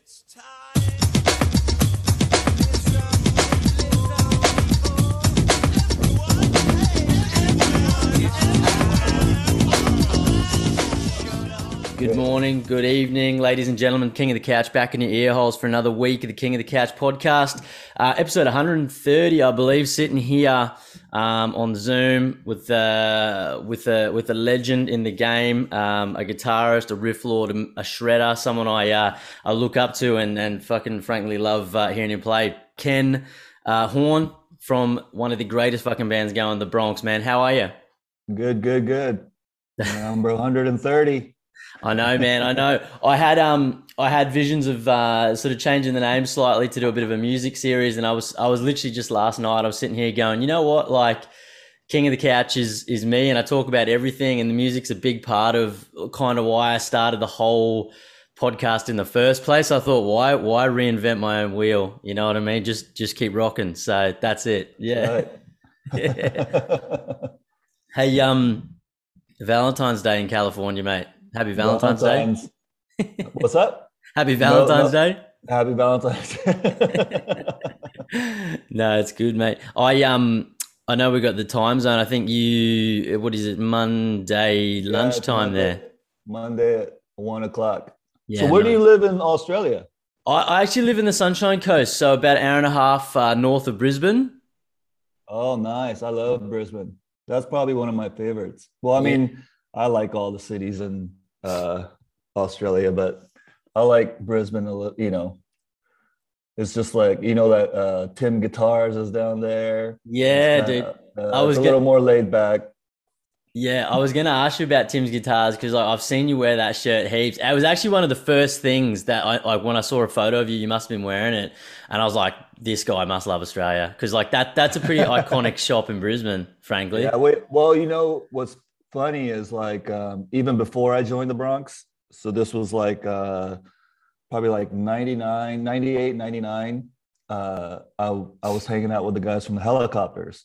It's time. Good morning, good evening, ladies and gentlemen. King of the Couch back in your ear holes for another week of the King of the Couch podcast. Uh, episode 130, I believe, sitting here um, on Zoom with uh, with a with a legend in the game, um, a guitarist, a riff lord, a shredder, someone I uh, I look up to and and fucking frankly love uh, hearing him play. Ken uh, Horne from one of the greatest fucking bands going, the Bronx. Man, how are you? Good, good, good. Number 130. I know, man. I know. I had um, I had visions of uh, sort of changing the name slightly to do a bit of a music series, and I was, I was literally just last night. I was sitting here going, you know what, like. King of the Couch is is me, and I talk about everything, and the music's a big part of kind of why I started the whole podcast in the first place. I thought, why why reinvent my own wheel? You know what I mean? Just just keep rocking. So that's it. Yeah. Right. Hey, um, Valentine's Day in California, mate. Happy Valentine's, Valentine's. What's up? Happy Valentine's no. Day. Happy Valentine's. Day. No, it's good, mate. I um I know we got the time zone. I think you what is it, Monday lunchtime Monday, there. Monday at one o'clock. Yeah. so where do you live in Australia? I, I actually live in the Sunshine Coast, so about an hour and a half uh, north of Brisbane. Oh, nice. I love Brisbane. That's probably one of my favorites. Well, I Yeah. mean, I like all the cities in uh, Australia, but I like Brisbane a little, you know. It's just like, you know, that uh, Tym Guitars is down there. Yeah, dude. kinda, I uh, was it's a little more laid back. Yeah, I was gonna ask you about Tym's guitars because like, I've seen you wear that shirt heaps. It was actually one of the first things that I like when I saw a photo of you. You must have been wearing it, and I was like, "This guy must love Australia," because like that that's a pretty iconic shop in Brisbane, frankly. Yeah, wait. Well, you know what's funny is like um, even before I joined the Bronx, so this was like uh, probably like 99, 98, 99. Uh, I, I was hanging out with the guys from the Hellacopters.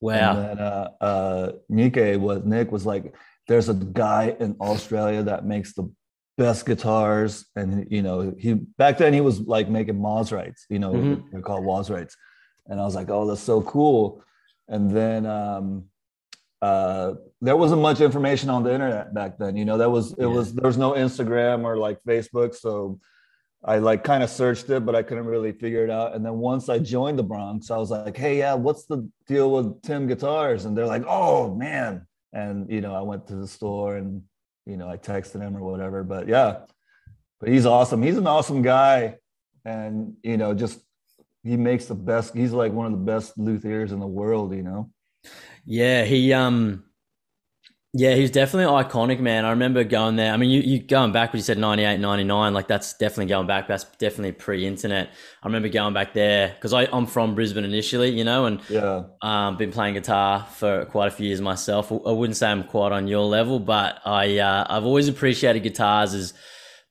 Wow. And then uh, uh, Nike was Nick was like, "There's a guy in Australia that makes the best guitars," and you know, he back then he was like making Mosrites, you know, Mhm. they're called Mosrites, and I was like, "Oh, that's so cool." And then um, uh, there wasn't much information on the internet back then, you know. That was it Yeah. was there was no Instagram or like Facebook, so I like kind of searched it, but I couldn't really figure it out. And then once I joined the Bronx, I was like, "Hey, yeah, what's the deal with Tym Guitars?" And they're like, "Oh man!" And you know, I went to the store and you know, I texted him or whatever. But yeah, but he's awesome. He's an awesome guy, and you know, just he makes the best. He's like one of the best luthiers in the world. You know. Yeah, he um yeah, he's definitely iconic, man. I remember going there. I mean, you, you going back when you said 98, 99, like that's definitely going back. That's definitely pre-internet. I remember going back there because I'm from Brisbane initially, you know, and Yeah. um, been playing guitar for quite a few years myself. I wouldn't say I'm quite on your level, but I uh, I've always appreciated guitars as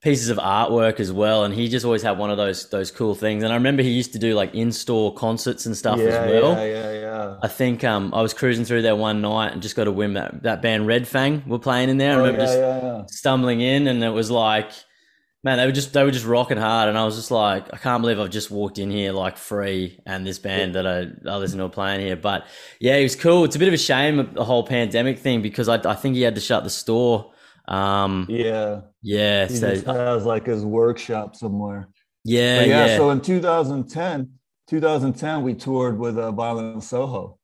pieces of artwork as well. And he just always had one of those those cool things. And I remember he used to do like in-store concerts and stuff yeah, as well. yeah, yeah, yeah. I think um, I was cruising through there one night and just got a whim that that band Red Fang were playing in there. I Oh, remember yeah, just yeah, yeah. stumbling in, and it was like, man, they were just they were just rocking hard, and I was just like, I can't believe I've just walked in here like free, and this band that I, I listen to are playing here. But yeah, it was cool. It's a bit of a shame the whole pandemic thing because I, I think he had to shut the store. Um, Yeah. yeah, He so has like his workshop somewhere. yeah, yeah, yeah, so in 2010, 2010, we toured with uh, Violent Soho.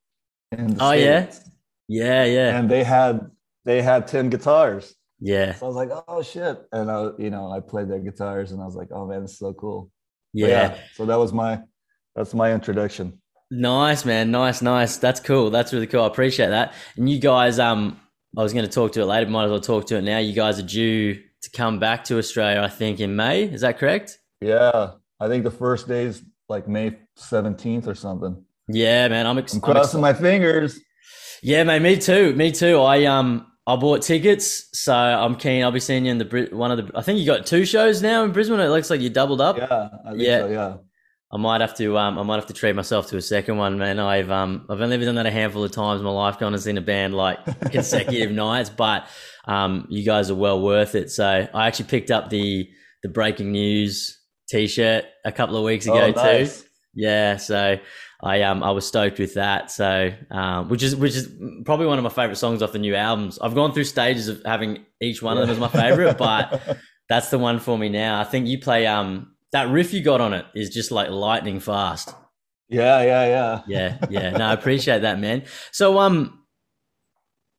In the Oh, yeah? States. yeah, yeah, And they had they had 10 guitars. yeah, So I was like, oh shit. And I, you know, I played their guitars and I was like, oh man, this is so cool. But yeah. So that was my that's my introduction. Nice, man. Nice, nice. That's cool. That's really cool. I appreciate that. And you guys, um, I was going to talk to it later. Might as well talk to it now. You guys are due to come back to Australia, I think, in May. Is that correct? Yeah. I think the first day is like May 17th or something. Yeah, man. I'm, ex- I'm I'm crossing my fingers. Yeah, man. Me too. Me too. I um, I bought tickets, so I'm keen. I'll be seeing you in the one of the. I think you got two shows now in Brisbane. It looks like you doubled up. Yeah. I think Yeah. so, yeah. I might have to um I might have to treat myself to a second one, man. I've um I've only ever done that a handful of times in my life, gone and seen a band like consecutive nights, but um you guys are well worth it. So I actually picked up the the breaking news t-shirt a couple of weeks ago Oh, too. Yeah, so I um I was stoked with that. So um, which is which is probably one of my favorite songs off the new albums. I've gone through stages of having each one of them as my favorite, but that's the one for me now. I think you play um that riff you got on it is just like lightning fast. yeah, yeah, yeah. Yeah, yeah. No, I appreciate that, man. So um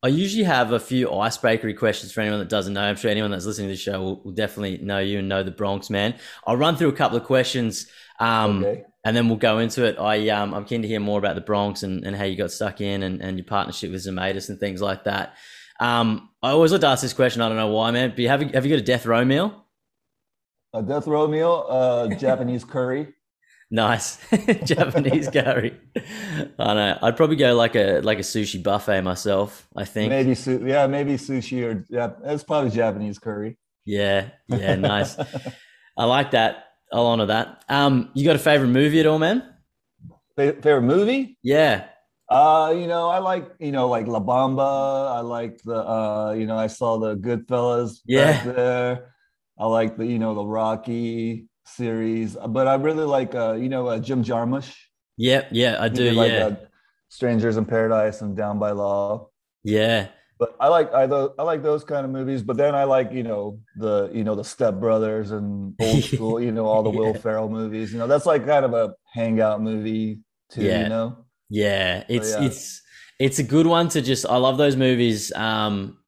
I usually have a few icebreakery questions for anyone that doesn't know. I'm sure anyone that's listening to the show will, will definitely know you and know the Bronx, man. I'll run through a couple of questions. Um, okay. and then we'll go into it. I um, I'm keen to hear more about the Bronx and, and how you got stuck in and, and your partnership with Zemaitis and things like that. Um, I always like to ask this question. I don't know why, man. But have you, have you got a death row meal? A death row meal, uh, Japanese curry. Nice Japanese curry. I know. I'd probably go like a like a sushi buffet myself. I think. Maybe su- yeah, maybe sushi or yeah, it's probably Japanese curry. Yeah. Yeah. Nice. I like that. I'll honor that. Um, you got a favorite movie at all, man? Fa- Favorite movie? Yeah. Uh, you know, I like you know like La Bamba. I like the uh, you know, I saw the Goodfellas back Yeah. there. I like the you know the Rocky series, but I really like uh, you know uh, Jim Jarmusch. Yeah, Yeah. I do. like yeah. uh, Strangers in Paradise and Down by Law. yeah. But I like I, I like those kind of movies. But then I like you know the you know the Step Brothers and old school you know all the Will Ferrell movies. You know that's like kind of a hangout movie too. Yeah. You know. Yeah, it's yeah. it's it's a good one to just. I love those movies. Um,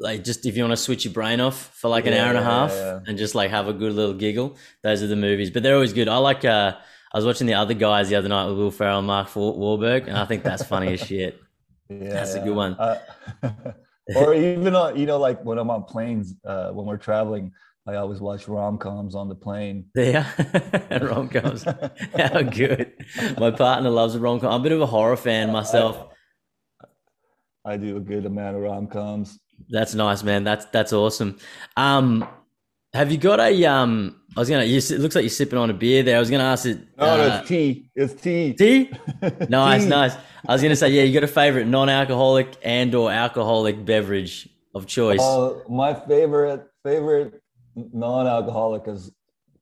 like just if you want to switch your brain off for like an Yeah, hour and a half yeah, yeah. and just like have a good little giggle. Those are the movies, but they're always good. I like. Uh, I was watching the other guys the other night with Will Ferrell and Mark Wa- Wahlberg, and I think that's funny as shit. Yeah, That's a good one. Uh, or even on, you know, like when I'm on planes, uh, when we're traveling, I always watch rom coms on the plane. There, rom coms. How good! My partner loves a rom com. I'm a bit of a horror fan myself. I do a good amount of rom coms. That's nice, man. That's that's awesome. Um, have you got a um? I was gonna. You, it looks like you're sipping on a beer there. I was gonna ask it. No, uh, that's tea. It's tea. tea. Nice, Tea. nice. I was gonna say, yeah, you got a favorite non-alcoholic and/or alcoholic beverage of choice. Uh, my favorite favorite non-alcoholic is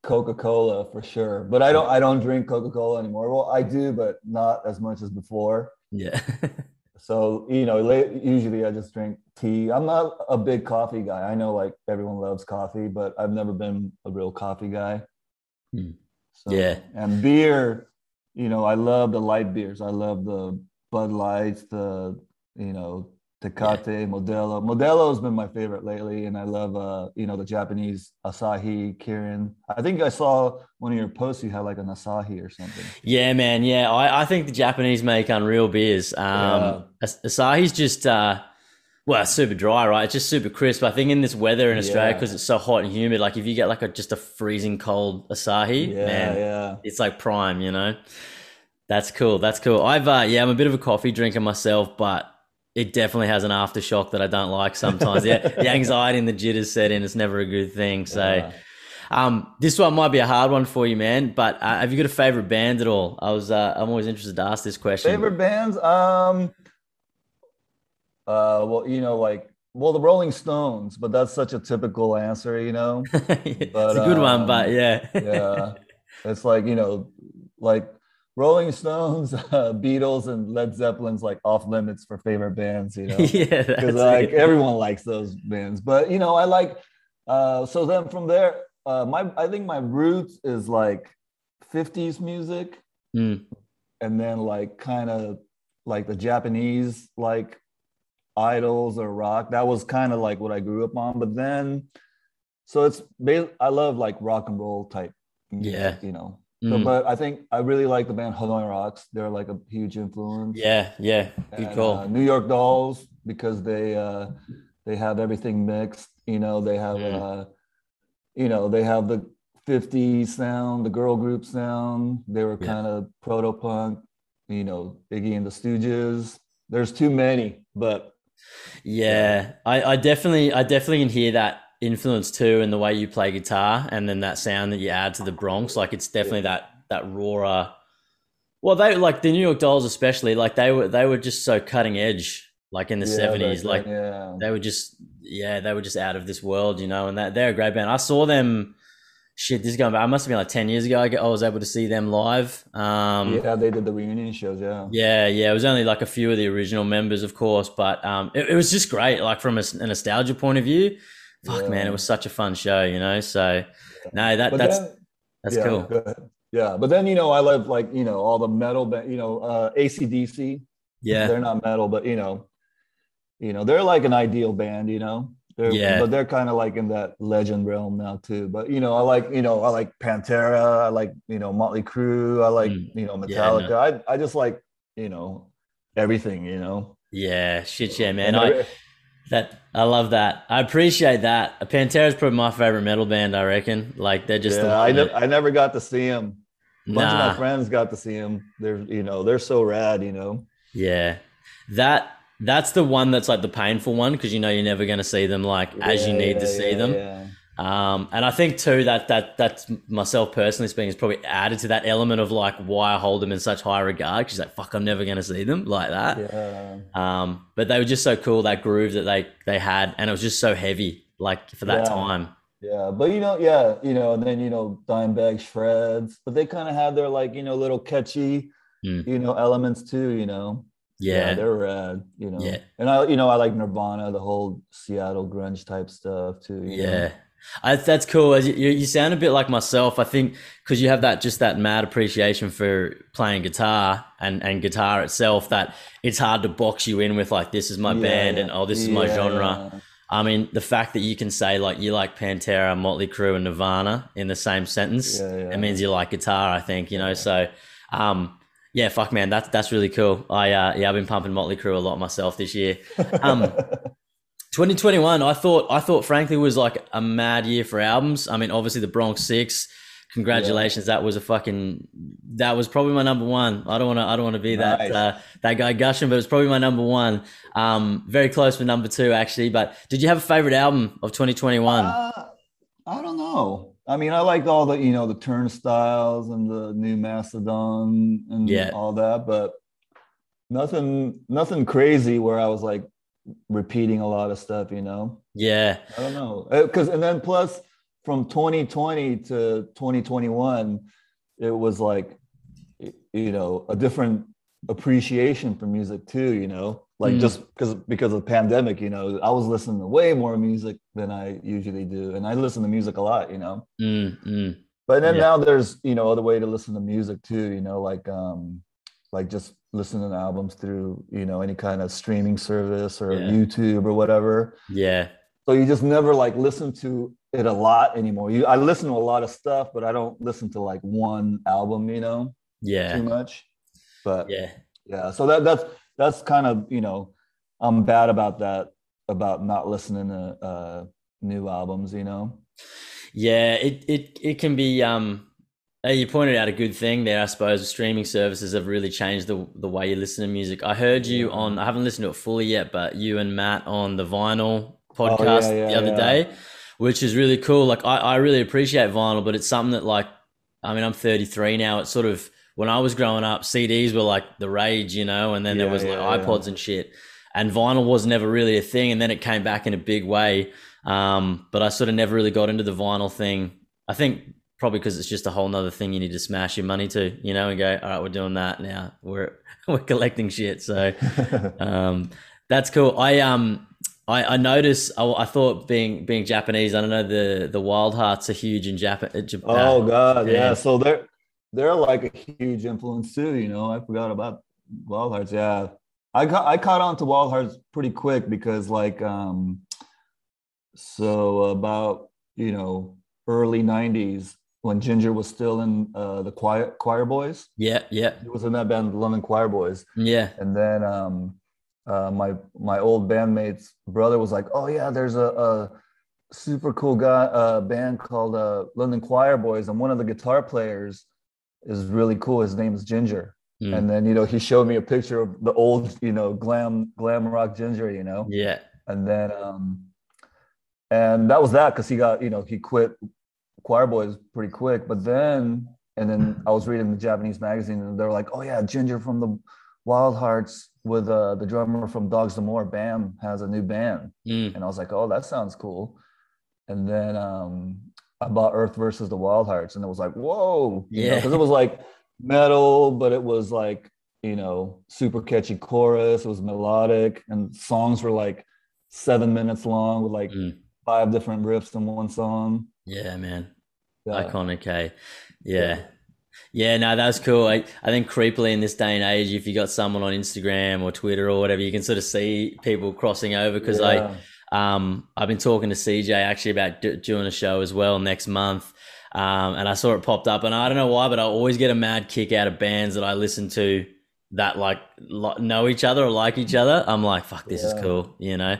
Coca-Cola for sure. But I don't I don't drink Coca-Cola anymore. Well, I do, but not as much as before. yeah, So you know, la- usually I just drink tea. I'm not a big coffee guy. I know like everyone loves coffee, but I've never been a real coffee guy. Hmm. So, Yeah. And beer, you know, I love the light beers. I love the Bud Lights, the you know Tecate, Modelo. Modelo has been my favorite lately, and I love uh you know the Japanese Asahi, Kirin. I think I saw one of your posts. You had like an Asahi or something. yeah, man. Yeah, I, I think the Japanese make unreal beers. Um, As- Asahi's just uh, well, it's super dry, right? It's just super crisp. I think in this weather in Australia Yeah. because it's so hot and humid, like if you get like a just a freezing cold Asahi, Yeah, man, yeah. it's like prime, you know. That's cool. That's cool. I've uh, yeah, I'm a bit of a coffee drinker myself, but it definitely has an aftershock that I don't like sometimes. yeah, the anxiety and the jitters set in. It's never a good thing. So, Yeah. um, this one might be a hard one for you, man. But uh, have you got a favorite band at all? I was uh, I'm always interested to ask this question. Favorite bands? Um uh well, you know, like well the Rolling Stones, but that's such a typical answer, you know. it's But, a good one, but um, yeah, Yeah. it's like, you know, like Rolling Stones, uh, Beatles, and Led Zeppelin's like off limits for favorite bands, you know. yeah, Because like everyone likes those bands. But you know, I like uh so then from there, uh my I think my roots is like 50s music Mm, and then like kind of like the Japanese like idols or rock. That was kind of like what I grew up on. But then, so it's I love like rock and roll type. Music, Yeah. you know. So, mm. but I think I really like the band Hanoi Rocks. They're like a huge influence. yeah, yeah, good And, call. uh, New York Dolls because they uh, they have everything mixed. You know, they have Mm. uh, you know they have the 50s sound, the girl group sound. They were Yeah. kind of proto punk. You know, Iggy and the Stooges. There's too many, but Yeah, I, I definitely, I definitely can hear that influence too in the way you play guitar, and then that sound that you add to the Bronx. Like it's definitely that that rawer. Well, they like the New York Dolls, especially. Like they were, they were just so cutting edge. Like in the seventies, back like yeah, they were just, yeah, they were just out of this world, you know. And that they're a great band. I saw them shit, this is going back. I must have been like ten years ago. I, was able to see them live. Um, yeah, they did the reunion shows. Yeah. yeah, yeah. It was only like a few of the original members, of course, but um, it, it was just great. Like from a nostalgia point of view, fuck Yeah. man, it was such a fun show. You know, so no, that But that's then- that's yeah, cool. Yeah, but then you know I love like you know all the metal, ba- you know uh, ACDC. Yeah, They're not metal, but you know, you know they're like an ideal band. You know, they're, Yeah. But they're kind of like in that legend realm now too. But you know, I like you know I like Pantera. I like you know Motley Crue. I like Mm. you know Yeah, Metallica. I I just like you know everything. You know. yeah, shit, yeah, man. I that I love that. I appreciate that. Pantera's probably my favorite metal band. I reckon. Like they're just yeah, I, ne- I never got to see them. A bunch of my friends got to see them. They're you know they're so rad. You know. Yeah, that that's the one that's like the painful one because you know you're never going to see them like as you Yeah, need to see yeah, them. Yeah. Um, and I think too that that that's myself personally speaking is probably added to that element of like why I hold them in such high regard because like fuck I'm never going to see them like that. Yeah. Um, but they were just so cool that groove that they they had and it was just so heavy like for that Yeah. time. Yeah, but you know, yeah, you know, and then you know, Dimebag shreds, but they kind of have their like you know little catchy, Mm. you know, elements too. You know, Yeah, they're rad. You know, Yeah. and I, you know, I like Nirvana, the whole Seattle grunge type stuff too. you know? I, that's cool. You, you you sound a bit like myself. I think because you have that just that mad appreciation for playing guitar and, and guitar itself that it's hard to box you in with like this is my Yeah, band and oh this is my genre. I mean the fact that you can say like you like Pantera, Motley Crue, and Nirvana in the same sentence, yeah. it means you like guitar. I think you know. So, um, yeah, fuck man, that's that's really cool. I uh, yeah, I've been pumping Motley Crue a lot myself this year. Um, 2021, I thought I thought frankly was like a mad year for albums. I mean, obviously the Bronx Six. Congratulations, that was a fucking that was probably my number one. I don't want to I don't want to be that uh, that guy gushing, but it was probably my number one. Um, very close for number two actually. But did you have a favorite album of 2021? Uh, I don't know. I mean, I like all the you know the turnstiles and the new Mastodon and Yeah. all that, but nothing nothing crazy where I was like repeating a lot of stuff. You know. yeah, I don't know. Because and then plus from 2020 to 2021, it was like you know a different appreciation for music too. You know, like Mm. just because because of the pandemic, you know, I was listening to way more music than I usually do, and I listen to music a lot. You know, mm, mm. but then Yeah. now there's you know other way to listen to music too. You know, like um like just listening to albums through you know any kind of streaming service or Yeah. YouTube or whatever yeah, so you just never like listen to it a lot anymore you i listen to a lot of stuff but i don't listen to like one album you know Yeah. too much but yeah, yeah. so that that's that's kind of you know i'm bad about that about not listening to uh new albums you know Yeah, it it it can be. Um, you pointed out a good thing there. I suppose streaming services have really changed the the way you listen to music. I heard you on. I haven't listened to it fully yet, but you and Matt on the Vinyl podcast Oh, yeah, the other yeah. day, which is really cool. Like I I really appreciate vinyl, but it's something that like I mean I'm 33 now. It's sort of when I was growing up, CDs were like the rage, you know, and then there Yeah, was like yeah, yeah. iPods and shit and vinyl was never really a thing and then it came back in a big way um, but i sort of never really got into the vinyl thing i think probably because it's just a whole nother thing you need to smash your money to you know and go all right we're doing that now we're we're collecting shit so um, that's cool i um I, I noticed. I, I thought being being Japanese. I don't know the the Wild Hearts are huge in Japan. Japan. oh god yeah yeah. so they're they're like a huge influence too you know i forgot about wild hearts yeah i i caught on to wild hearts pretty quick because like um so about you know early 90s when ginger was still in uh the choir Quireboys? Yeah, yeah, he was in that band the london Quireboys. Yeah, and then um uh my my old bandmate's brother was like oh yeah there's a, a super cool guy uh band called uh london Quireboys and one of the guitar players is really cool. His name is ginger. Mm. and then you know he showed me a picture of the old you know glam glam rock ginger you know? Yeah, and then um and that was that because he got you know he quit Quireboys pretty quick but then and then i was reading the japanese magazine and they're like oh yeah ginger from the wild hearts with uh the drummer from dogs the more bam has a new band Mm. and i was like oh that sounds cool and then um I bought Earth versus the Wild Hearts, and it was like, whoa, Yeah. because it was like metal, but it was like you know super catchy chorus. It was melodic, and songs were like seven minutes long with like Mm. five different riffs in one song. Yeah, man. Yeah. Iconic, eh? Yeah. Yeah, no, that's cool. I, I think creepily in this day and age, if you got someone on Instagram or Twitter or whatever, you can sort of see people crossing over because Yeah. I, um, I've been talking to CJ actually about do, doing a show as well next month. Um, and I saw it popped up and I don't know why, but I always get a mad kick out of bands that I listen to that like lo- know each other or like each other. I'm like, fuck, this is cool. You know,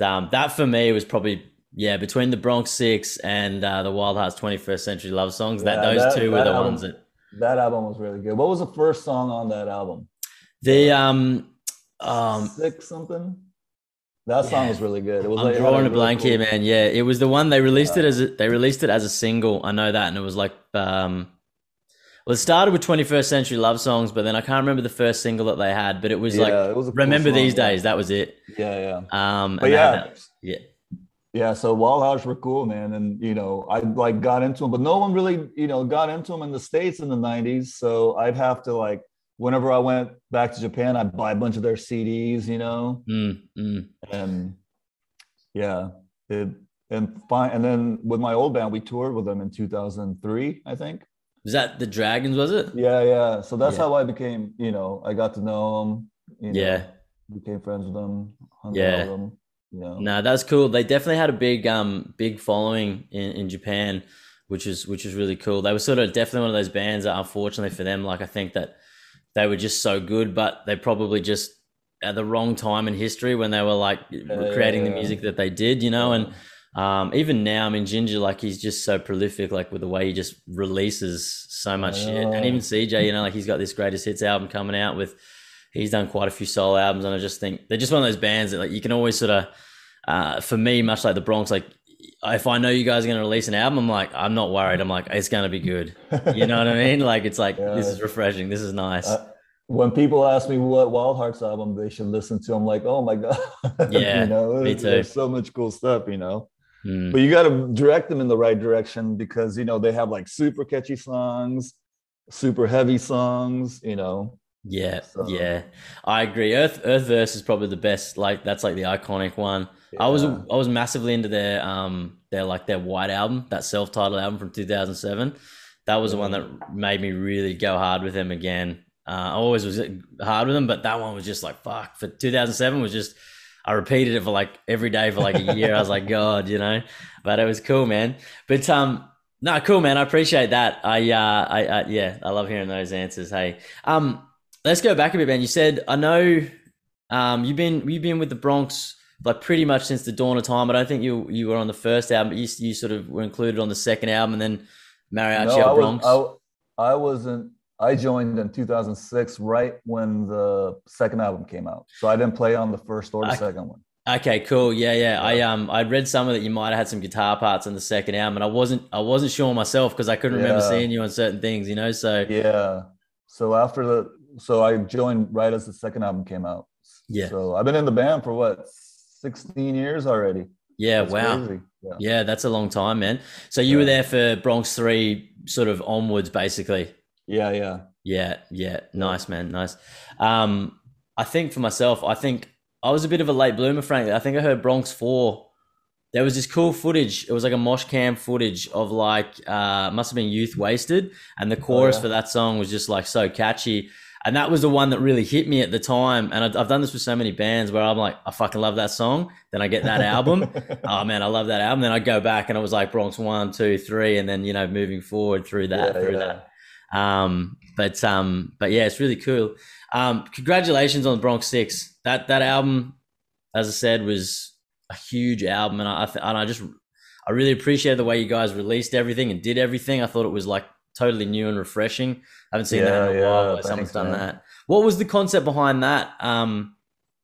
um, that for me was probably, yeah, between the Bronx Six and uh, the Wild Hearts 21st Century Love Songs, that those that- two were the album- ones that that album was really good. What was the first song on that album? the, um, um, Six something. That song Yeah. was really good. It was I'm like, drawing a really blank cool- here, man. Yeah, it was the one they released it as a, they released it as a single. I know that, and it was like, um, well, it started with 21st Century Love Songs, but then I can't remember the first single that they had, but it was Yeah, like, it was cool remember song, these days. That was it. Yeah, yeah. Um, But yeah, that- yeah, yeah. So Wild Hearts were cool, man, and you know, I like got into them, but no one really, you know, got into them in the states in the '90s. So I'd have to like, whenever I went back to Japan, I'd buy a bunch of their CDs, you know, mm, mm. and yeah, it and fine. And then with my old band, we toured with them in 2003, I think. was that the Dragons? Was it? Yeah, yeah. So that's Yeah. how I became, you know, I got to know them. You know, Yeah. became friends with them. Yeah. with them, you know. No, that's cool. They definitely had a big um big following in, in Japan, which is which is really cool. They were sort of definitely one of those bands that unfortunately for them, like I think that they were just so good, but they probably just at the wrong time in history when they were like creating the music that they did, you know, and um, even now, I mean, Ginger, like he's just so prolific, like with the way he just releases so much shit. And even CJ, you know, like he's got this greatest hits album coming out with, he's done quite a few solo albums. And I just think they're just one of those bands that like you can always sort of, uh, for me, much like the Bronx, like if I know you guys are going to release an album, I'm like, I'm not worried. I'm like, it's going to be good. You know what I mean? Like, it's like, this is refreshing. This is nice. Uh, when people ask me what Wild Hearts album they should listen to, I'm like, oh my god, Yeah, you know, me there's, too. there's so much cool stuff, you know. Mm. But you got to direct them in the right direction because you know they have like super catchy songs, super heavy songs, you know. Yeah, So- yeah, I agree. Earth Earthverse is probably the best. Like that's like the iconic one. I was I was massively into their um their like their White album, that self titled album from 2007. That was the one that made me really go hard with them again. Uh, I always was hard with them, but that one was just like fuck. For 2007 was just I repeated it for like every day for like a year. I was like God, you know. But it was cool, man. But um. No, cool, man. I appreciate that. I, uh, I, uh, yeah, I love hearing those answers. Hey, um, let's go back a bit, man. You said I know um, you've been you've been with the Bronx like pretty much since the dawn of time. I don't think you you were on the first album, you, you sort of were included on the second album, and then Mariachi No, I El was, Bronx. I, I wasn't. I joined in 2006, right when the second album came out. So I didn't play on the first or the I- second one. Okay, cool. Yeah, yeah. I um I read somewhere that you might have had some guitar parts in the second album, and I wasn't I wasn't sure myself because I couldn't remember Yeah. seeing you on certain things, you know. So Yeah. So after the, so I joined right as the second album came out. Yeah. So I've been in the band for what, 16 years already. yeah, That's wow. Yeah. Yeah, that's a long time, man. So you were there for Bronx three, sort of onwards, basically. Yeah. Yeah. Yeah, yeah, nice, man, nice. Um, I think for myself, I think I was a bit of a late bloomer, frankly. I think I heard Bronx Four. There was this cool footage. It was like a mosh cam footage of like uh, must have been Youth Wasted, and the chorus yeah. for that song was just like so catchy. And that was the one that really hit me at the time. And I've, I've done this with so many bands where I'm like, I fucking love that song. Then I get that album. oh man, I love that album. Then I go back and it was like Bronx one, two, three, and then you know moving forward through that, Yeah, through yeah. that. Um, but um, but yeah, it's really cool. Um, congratulations on Bronx Six. That that album, as I said, was a huge album, and I and I just I really appreciate the way you guys released everything and did everything. I thought it was like totally new and refreshing. I haven't seen that in a yeah, while. Someone's done man. that. What was the concept behind that? Um,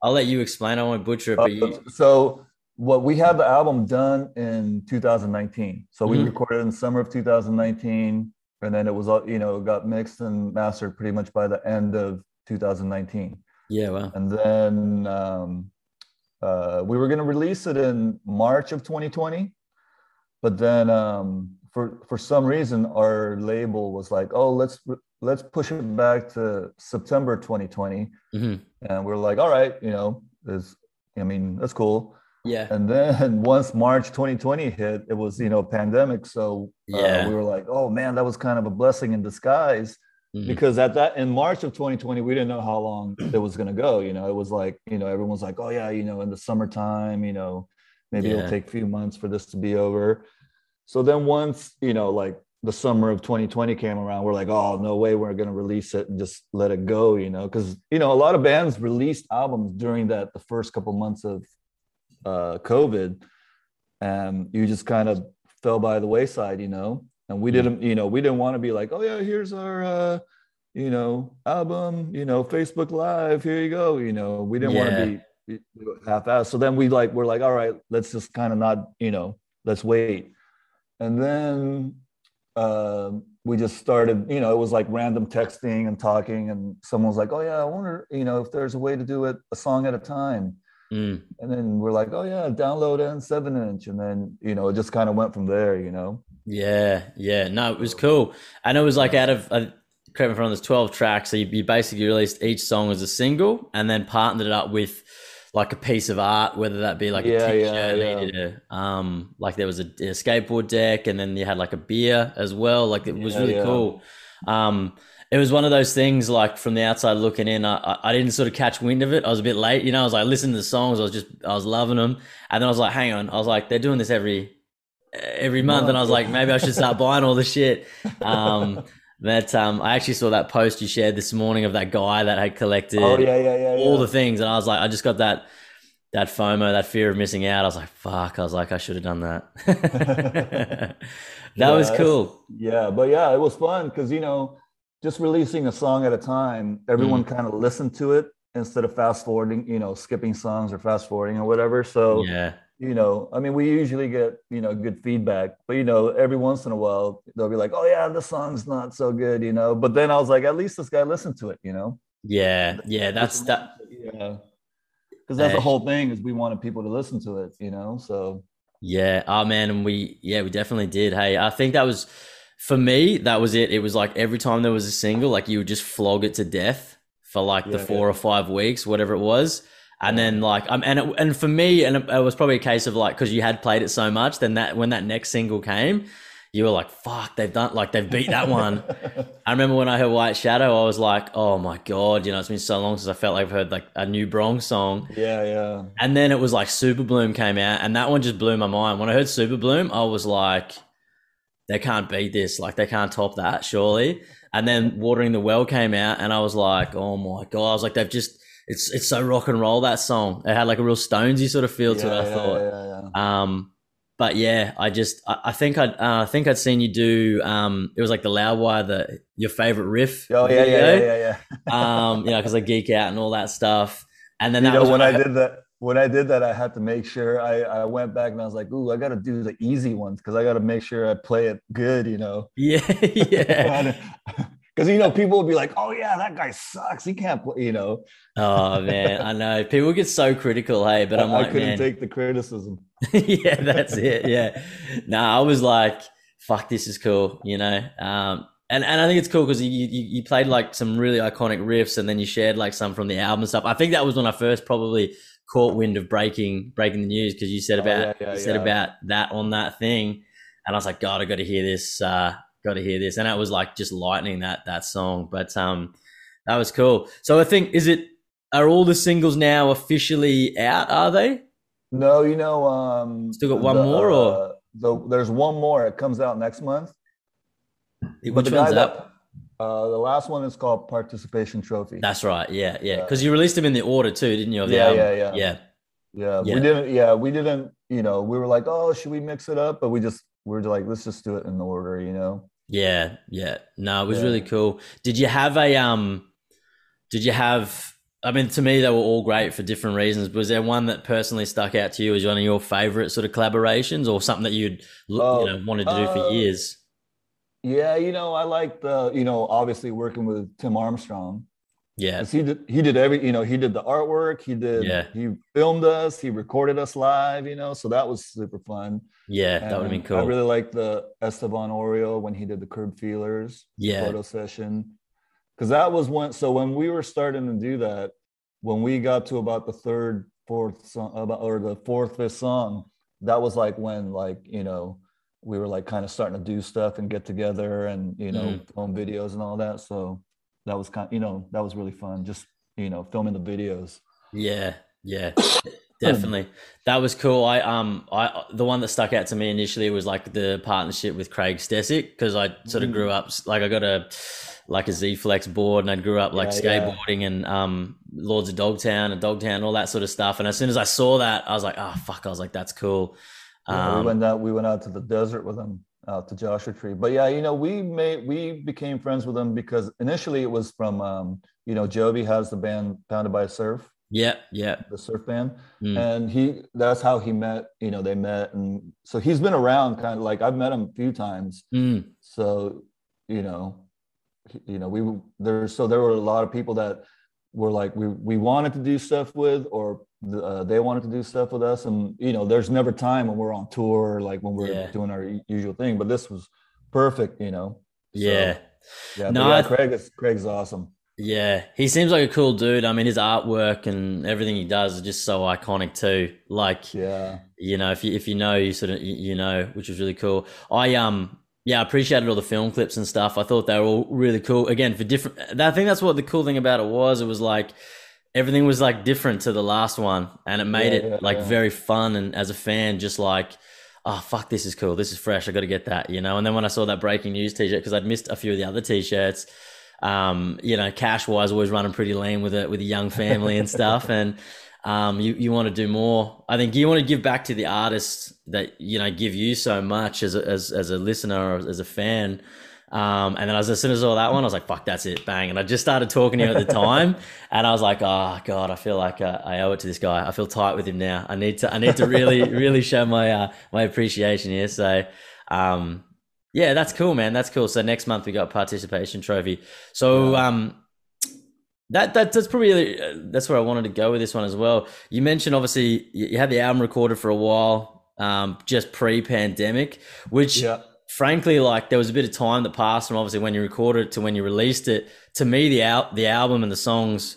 I'll let you explain. I won't butcher it, but you, Uh, so what we had the album done in 2019 so we Mhm. recorded in the summer of 2019 and then it was all you know got mixed and mastered pretty much by the end of 2019 yeah, well, and then um, uh, we were going to release it in march of 2020 but then um, for for some reason our label was like, oh, let's let's push it back to September 2020, hmm and we're like, all right, you know, is I mean that's cool. Yeah. And then once March 2020 hit, it was you know pandemic, so uh, Yeah. we were like, oh man, that was kind of a blessing in disguise Mhm. because at that in March of 2020, we didn't know how long it was going to go. You know, it was like you know everyone's like, oh yeah, you know, in the summertime, you know, maybe Yeah. it'll take a few months for this to be over. So then once you know, like the summer of 2020 came around, we're like, oh no way, we're going to release it and just let it go. You know, because you know a lot of bands released albums during that the first couple months of uh, COVID, and you just kind of fell by the wayside. You know, and we didn't you know we didn't want to be like oh yeah here's our uh you know album you know facebook live here you go you know we didn't want to be half-assed so then we like we're like all right let's just kind of not you know let's wait and then um we just started you know it was like random texting and talking and someone was like oh yeah i wonder you know if there's a way to do it a song at a time Mm. and then we're like oh yeah download and seven inch and then you know it just kind of went from there you know Yeah, yeah. No, it was cool. And it was like out of, uh, correct me if I'm wrong, there's 12 tracks. So you, you basically released each song as a single and then partnered it up with like a piece of art, whether that be like Yeah, a yeah, t-shirt, yeah. did a, um, like there was a, a skateboard deck and then you had like a beer as well. Like it was Yeah, really yeah. cool. Um, it was one of those things like from the outside looking in, I, I- I didn't sort of catch wind of it. I was a bit late, you know, I was like listening to the songs. I was just, I was loving them. And then I was like, hang on. I was like, they're doing this every, every month. And I was like, maybe I should start buying all the shit. Um, but um, I actually saw that post you shared this morning of that guy that had collected oh yeah yeah yeah, all the things. And I was like, I just got that, that FOMO, that fear of missing out. I was like, fuck. I was like, I should have done that. that was cool. Yeah, but yeah, it was fun because you know, just releasing a song at a time, everyone Mm. kind of listened to it instead of fast forwarding, you know, skipping songs or fast forwarding or whatever. So Yeah. You know, I mean, we usually get you know good feedback, but you know, every once in a while they'll be like, "Oh yeah, the song's not so good," you know. But then I was like, at least this guy listened to it, you know. Yeah. Yeah. That's that. Yeah, because that's the Uh, whole thing is we wanted people to listen to it, you know. So Yeah. Oh man, and we yeah, we definitely did. Hey, I think that was for me, that was it. It was like every time there was a single, like you would just flog it to death for like the four yeah. or five weeks, whatever it was. And then like um and it, and for me, and it, it was probably a case of like because you had played it so much, then that when that next single came, you were like, "Fuck, they've done like they've beat that one." I remember when I heard White Shadow, I was like, "Oh my god!" You know, it's been so long since I felt like I've heard like a new Bronx song. yeah, yeah. And then it was like Super Bloom came out, and that one just blew my mind. When I heard Super Bloom, I was like, they can't beat this. Like, they can't top that, surely. And then Watering the Well came out, and I was like, oh my God. I was like, they've just, it's it's so rock and roll, that song. It had like a real Stonesy sort of feel to it, I yeah, thought. yeah, yeah. Um, but yeah, I just, I, I think I'd, uh, I think I'd seen you do, um, it was like the Loudwire, the, your favorite riff. Oh yeah, yeah, video. yeah, yeah, yeah. Um, you know, because I geek out and all that stuff. And then you that know was when I heard- did that when I did that I had to make sure I I went back and I was like ooh I got to do the easy ones because I got to make sure I play it good you know Yeah, yeah. because you know people will be like oh yeah that guy sucks he can't play you know Oh man, I know people get so critical, hey, but I'm I, I couldn't man, take the criticism yeah, that's it. Yeah, no, I was like, fuck, this is cool, you know. Um, and and I think it's cool because you, you you played like some really iconic riffs, and then you shared like some from the album stuff. I think that was when I first probably caught wind of breaking breaking the news because you said Oh, about yeah, yeah, you said yeah. about that on that thing, and I was like, God, I got to hear this. Uh, got to hear this, and it was like just lightning that that song. But um, that was cool. So I think is it are all the singles now officially out? Are they? no you know um Still got one more, or- uh, the, there's one more it comes out next month Which but the one's that? that uh the last one is called participation trophy That's right. Yeah, yeah. Yeah. Because you released them in the order too, didn't you? The Yeah, yeah, yeah. yeah. Yeah, Yeah. we didn't. Yeah, we didn't. You know, we were like, oh, should we mix it up? But we just we were like, let's just do it in the order. You know. Yeah, yeah. No, it was Yeah. really cool. Did you have a um? Did you have? I mean, to me, they were all great for different reasons. Was there one that personally stuck out to you as one of your favorite sort of collaborations, or something that you'd Oh, you know wanted to do for uh, years? Yeah, you know, I like the. You know, obviously working with Tim Armstrong. Yeah. 'Cause he did he did every you know he did the artwork he did Yeah. he filmed us he recorded us live you know so that was super fun Yeah. That would have been cool. I really liked the Esteban Oriol when he did the curb feelers yeah. photo session because that was when so when we were starting to do that when we got to about the third fourth song about or the fourth fifth song that was like when like you know we were like kind of starting to do stuff and get together and you know Mhm. film videos and all that so that was kind you know that was really fun just you know filming the videos Yeah, yeah, definitely. That was cool. I um I the one that stuck out to me initially was like the partnership with Craig Stecyk because I sort of Mm. grew up like I got a like a Z Flex board and I grew up like Yeah, yeah. skateboarding and um Lords of Dogtown and Dogtown all that sort of stuff. And as soon as I saw that, I was like, oh fuck! I was like, that's cool. Yeah, we Um, went out we went out to the desert with him out to Joshua Tree. But yeah, you know, we made we became friends with him because initially it was from um, you know, Joby has the band Pounded by Surf, yeah, yeah, the surf band. mm, And he that's how he met, you know, they met and so he's been around kind of like I've met him a few times. mm, So, you know, you know, we there so there were a lot of people that were like we we wanted to do stuff with or uh, they wanted to do stuff with us and you know there's never time when we're on tour like when we're Yeah. doing our usual thing but this was perfect you know So, yeah. yeah No, yeah, craig is craig's awesome Yeah, he seems like a cool dude. I mean, his artwork and everything he does is just so iconic too. Like, yeah you know, if you if you know, you sort of you, you know, which is really cool. I um yeah, I appreciated all the film clips and stuff. I thought they were all really cool. Again, for different. I think that's what the cool thing about it was. It was like everything was like different to the last one, and it made Yeah, it yeah, like yeah. very fun. And as a fan, just like. Oh fuck! This is cool. This is fresh. I got to get that, you know. And then when I saw that breaking news T-shirt, because I'd missed a few of the other T-shirts, um, you know, cash wise, always running pretty lean with it with a young family and stuff. And um, you you want to do more. I think you want to give back to the artists that you know give you so much as a, as as a listener or as a fan. Um, and then as, as soon as I saw that one, I was like, "Fuck, that's it, bang!" And I just started talking to him at the time, and I was like, "Oh God, I feel like uh, I owe it to this guy. I feel tight with him now. I need to I need to really really show my uh, my appreciation here." So, um, yeah, that's cool, man. That's cool. So next month we got participation trophy. So um, that, that that's probably uh, that's where I wanted to go with this one as well. You mentioned obviously you, you had the album recorded for a while, um, just pre-pandemic, which yeah frankly, like there was a bit of time that passed from obviously when you recorded it to when you released it. To me, the out the album and the songs.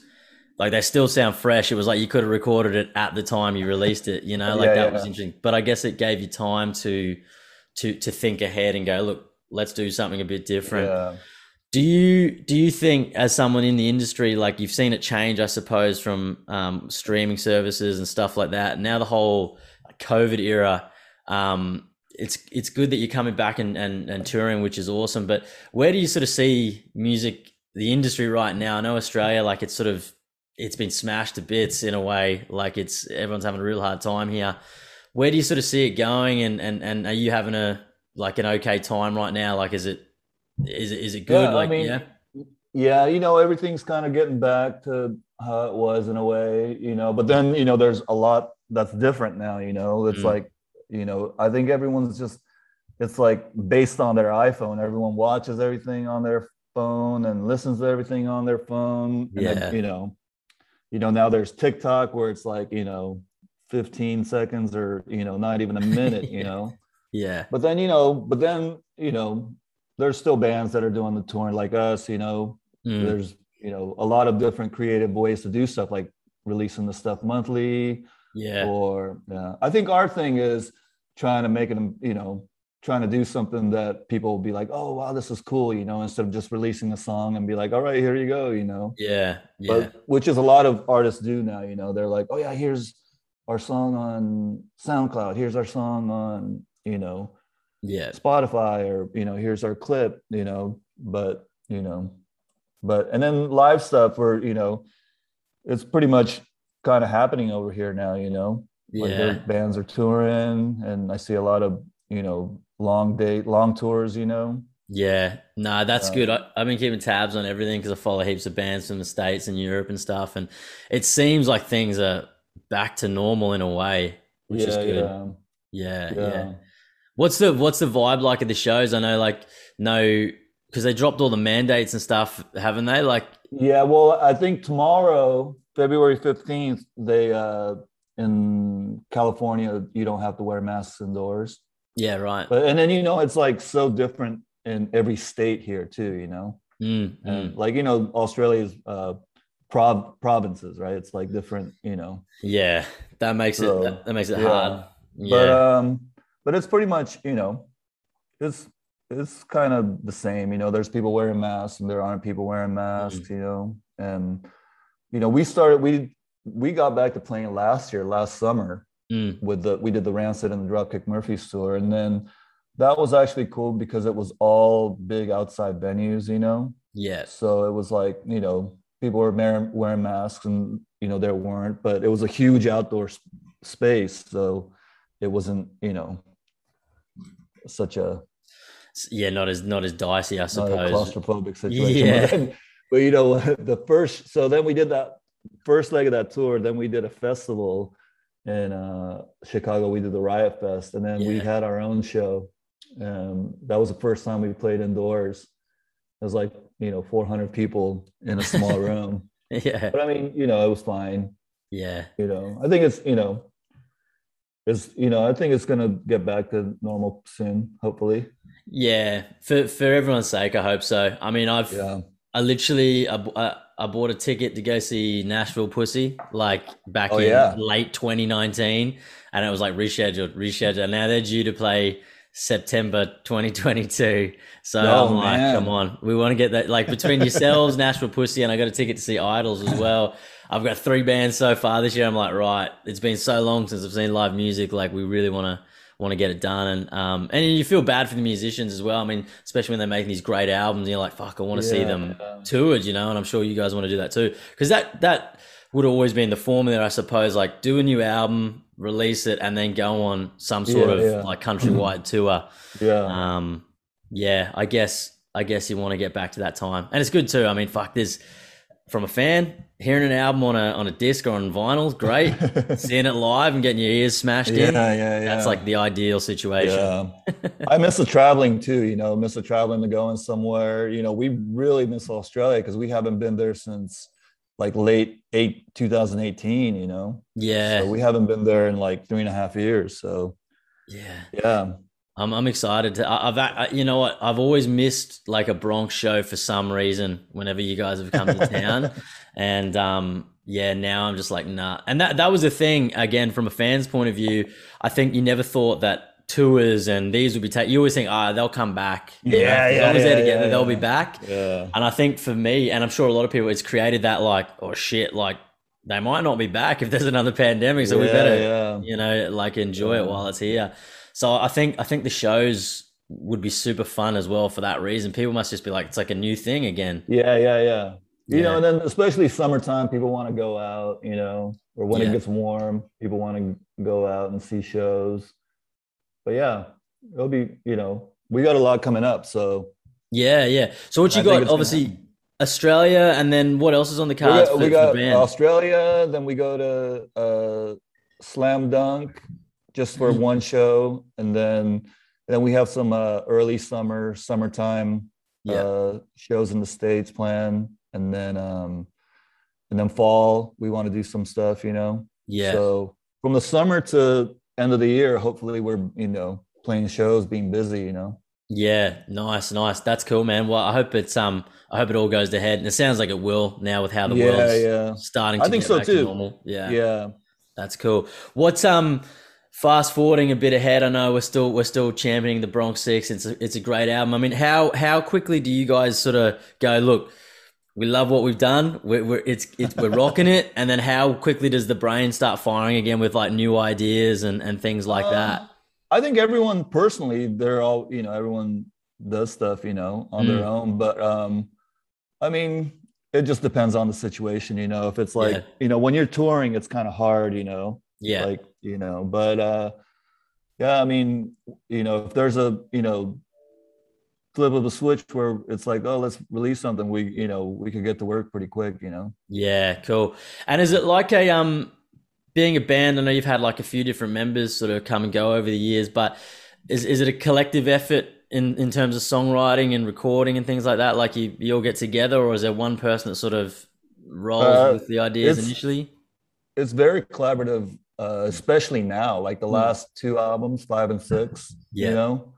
Like they still sound fresh. It was like you could have recorded it at the time you released it, you know, like Yeah, that yeah. was interesting. But I guess it gave you time to to to think ahead and go, look, let's do something a bit different. yeah Do you do you think, as someone in the industry, like you've seen it change, I suppose, from um, streaming services and stuff like that. Now the whole COVID era, um, it's it's good that you're coming back and, and and touring, which is awesome. But where do you sort of see music, the industry right now? I know Australia, like it's sort of it's been smashed to bits in a way. Like it's everyone's having a real hard time here. Where do you sort of see it going? And and and are you having a like an okay time right now? Like is it is it is it good? Yeah, I like mean, yeah. yeah you know everything's kind of getting back to how it was in a way you know but then you know there's a lot that's different now you know it's Mm. like you know i think everyone's just it's like based on their iphone everyone watches everything on their phone and listens to everything on their phone and then, Yeah. you know you know now there's tiktok where it's like you know 15 seconds or you know not even a minute you know Yeah. but then you know but then you know there's still bands that are doing the touring like us you know Mm. there's you know a lot of different creative ways to do stuff like releasing the stuff monthly Yeah. or yeah i think our thing is trying to make it you know trying to do something that people will be like oh wow this is cool you know instead of just releasing a song and be like all right here you go you know Yeah. Yeah. but which is a lot of artists do now you know they're like oh yeah here's our song on soundcloud here's our song on you know Yeah. Spotify or you know here's our clip you know but you know but and then live stuff where you know it's pretty much kind of happening over here now you know like Yeah. their bands are touring and I see a lot of you know long date long tours you know Yeah, nah, that's Um, good. I, I've been keeping tabs on everything because I follow heaps of bands from the States and Europe and stuff. And it seems like things are back to normal in a way, which is yeah, good. yeah Yeah, yeah. What's the what's the vibe like at the shows? I know like no because they dropped all the mandates and stuff, haven't they? Like, Yeah, well, I think tomorrow, February 15th, they uh in California, you don't have to wear masks indoors. yeah, right. But and then you know it's like so different in every state here too, you know. Mm, And mm. like you know, Australia's uh prov- provinces, right? It's like different, you know. Yeah, that makes it that, that makes it yeah. hard. But um but it's pretty much, you know, it's it's kind of the same, you know, there's people wearing masks and there aren't people wearing masks, you know. And you know, we started we we got back to playing last year, last summer Mm, with the we did the Rancid and the Dropkick Murphys tour, and then that was actually cool because it was all big outside venues, you know. yeah, So it was like you know people were wearing, wearing masks, and you know there weren't, but it was a huge outdoor space, so it wasn't you know such a yeah. Not as not as dicey, I suppose. claustrophobic situation. Yeah. But, then- but you know, the first, so then we did that first leg of that tour. Then we did a festival in uh, Chicago. We did the Riot Fest, and then we had our own show. Um, that was the first time we played indoors. It was like you know 400 people in a small room. yeah, But I mean, you know, it was fine. yeah, You know, I think it's you know, it's you know, I think it's gonna get back to normal soon. Hopefully, yeah. For for everyone's sake, I hope so. I mean, I've yeah. I literally I, I, I bought a ticket to go see Nashville Pussy like back Oh, in yeah. late 2019 and it was like rescheduled rescheduled now they're due to play September 2022 so Oh, I'm like man. come on. We want to get that like between yourselves Nashville Pussy and I got a ticket to see IDLES as well. I've got three bands so far this year. I'm like right it's been so long since I've seen live music. Like we really want to want to get it done and um and you feel bad for the musicians as well I mean especially when they're making these great albums you're like fuck I want to see them yeah. toured, you know, and I'm sure you guys want to do that too. Because that that would always be in the formula, I suppose. Like do a new album, release it, and then go on some sort Yeah, of yeah. like countrywide tour. Yeah. Um, yeah, I guess I guess you want to get back to that time, and it's good too. I mean, fuck, there's from a fan hearing an album on a on a disc or on vinyl, great. Seeing it live and getting your ears smashed yeah, in, yeah, yeah. that's like the ideal situation. Yeah. I miss the traveling too, you know, miss the traveling to going somewhere. You know, we really miss Australia because we haven't been there since like late eight 2018, you know. Yeah, So we haven't been there in like three and a half years. So yeah. yeah. I'm I'm excited to. I- I've I, you know what I've always missed like a Bronx show for some reason. Whenever you guys have come to town, and um yeah, now I'm just like nah. And that that was the thing again from a fan's point of view. I think you never thought that tours and these would be taken. You always think ah they'll come back. You know, Yeah, as yeah, they're yeah, together, yeah, they'll be back. Yeah. And I think for me, and I'm sure a lot of people, it's created that like oh shit, like they might not be back if there's another pandemic. So we better yeah. you know, like enjoy it while it's here. So I think I think the shows would be super fun as well for that reason. People must just be like, it's like a new thing again. Yeah, yeah, yeah. You know, and then especially summertime, people want to go out, you know, or when Yeah. it gets warm, people want to go out and see shows. But yeah, it'll be, you know, we got a lot coming up. So Yeah, yeah. So what you I got? gonna Obviously. Australia, and then what else is on the we cards got, for, we for the got? Australia, then we go to uh, Slam Dunk just for one show, and then then we have some uh, early summer, summertime Yeah. uh, shows in the states planned, and then um, and then fall we want to do some stuff, you know. yeah, So from the summer to end of the year, hopefully we're you know playing shows, being busy, you know. yeah. Nice, nice. That's cool, man. Well, I hope it's um, I hope it all goes to head, and it sounds like it will now with how the yeah, world's yeah, starting. I think so to too. normal. Yeah, yeah. That's cool. What's um fast forwarding a bit ahead? I know we're still we're still championing the Bronx Six. It's a, it's a great album. I mean, how how quickly do you guys sort of go? Look, we love what we've done. We're, we're it's it's we're rocking it. And then how quickly does the brain start firing again with like new ideas and and things like that? Um, I think everyone personally, they're all, you know, everyone does stuff, you know, on Mm. their own. But um, I mean, it just depends on the situation, you know. If it's like, Yeah. you know, when you're touring, it's kind of hard, you know, Yeah, like, you know, but uh yeah, I mean, you know, if there's a, you know, flip of a switch where it's like, oh, let's release something, we, you know, we could get to work pretty quick, you know. yeah, cool. And is it like a um being a band? I know you've had like a few different members sort of come and go over the years, but is is it a collective effort in in terms of songwriting and recording and things like that? Like you, you all get together, or is there one person that sort of rolls Uh, with the ideas it's- initially? it's very collaborative, uh, especially now. Like the Mm. last two albums, five and six. Yeah. You know,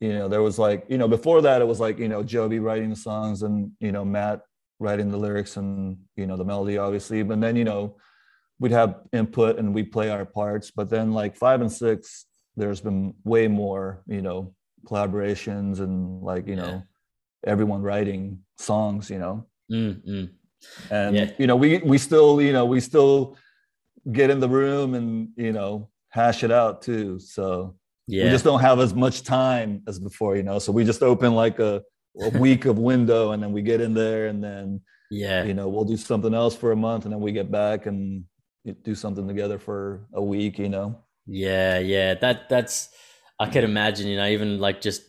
you know, there was like, you know, before that it was like, you know, Joby writing the songs and you know Matt writing the lyrics and you know the melody, obviously. But then you know, we'd have input and we play our parts. But then like five and six, there's been way more, you know, collaborations and like you Yeah. know, everyone writing songs. You know Mm, mm. and Yeah. you know we we still you know we still get in the room and you know hash it out too so Yeah, we just don't have as much time as before you know so we just open like a, a week of window and then we get in there and then yeah, you know we'll do something else for a month and then we get back and do something together for a week you know yeah, yeah. That that's I could imagine. You know, even like just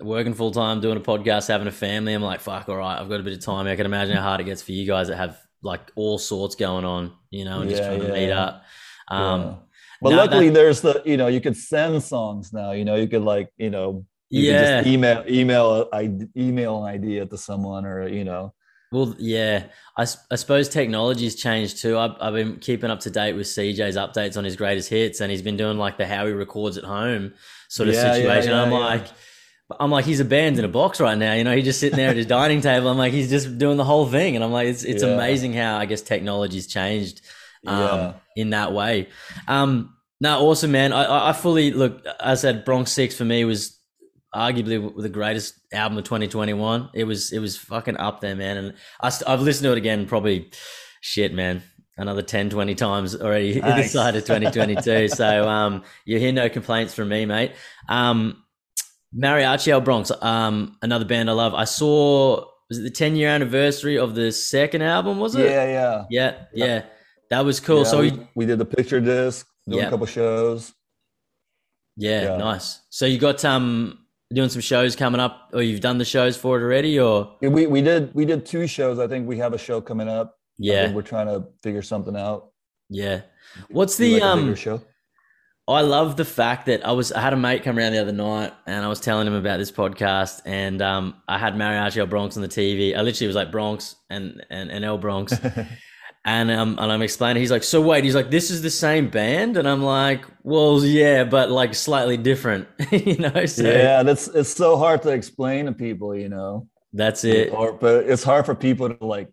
working full time, doing a podcast, having a family. I'm like, fuck, all right, I've got a bit of time. I can imagine how hard it gets for you guys that have like all sorts going on. You know, and just Yeah, trying to meet yeah. up. Um, Yeah. but no, luckily that- there's the you know you could send songs now you know you could like you know you yeah. just email email I email an idea to someone or you know Well, yeah, I, I suppose technology's changed too. I've, I've been keeping up to date with CJ's updates on his greatest hits, and he's been doing like the how he records at home sort of Yeah, yeah, situation. yeah, I'm yeah. like, I'm like, he's a band in a box right now. You know, he's just sitting there at his dining table. I'm like, he's just doing the whole thing, and I'm like, it's it's Yeah. amazing how I guess technology's changed um, Yeah. in that way. Um, no, awesome, man. I, I, fully look. I said Bronx Six for me was arguably the greatest album of 2021. It was it was fucking up there, man. And I, st- I've listened to it again probably shit, man. Another 10, 20 times already this Nice. side of 2022. so um, you hear no complaints from me, mate. Um, Mariachi El Bronx, um, another band I love. I saw was it the 10 year anniversary of the second album? Was it? yeah yeah yeah, yeah. That was cool. Yeah, so we, we, did the picture disc doing Yeah. a couple shows yeah, Yeah. nice. So you got um doing some shows coming up, or you've done the shows for it already, or Yeah, we we did we did two shows i think we have a show coming up yeah, we're trying to figure something out yeah. What's the like, um? I love the fact that I was I had a mate come around the other night and I was telling him about this podcast and um I had Mariachi El Bronx on the TV. I literally was like Bronx and and, and El Bronx and um and I'm explaining. He's like, so wait, he's like, this is the same band, and I'm like, well, yeah, but like slightly different, you know. So yeah that's it's so hard to explain to people you know that's it. or but it's hard for people to like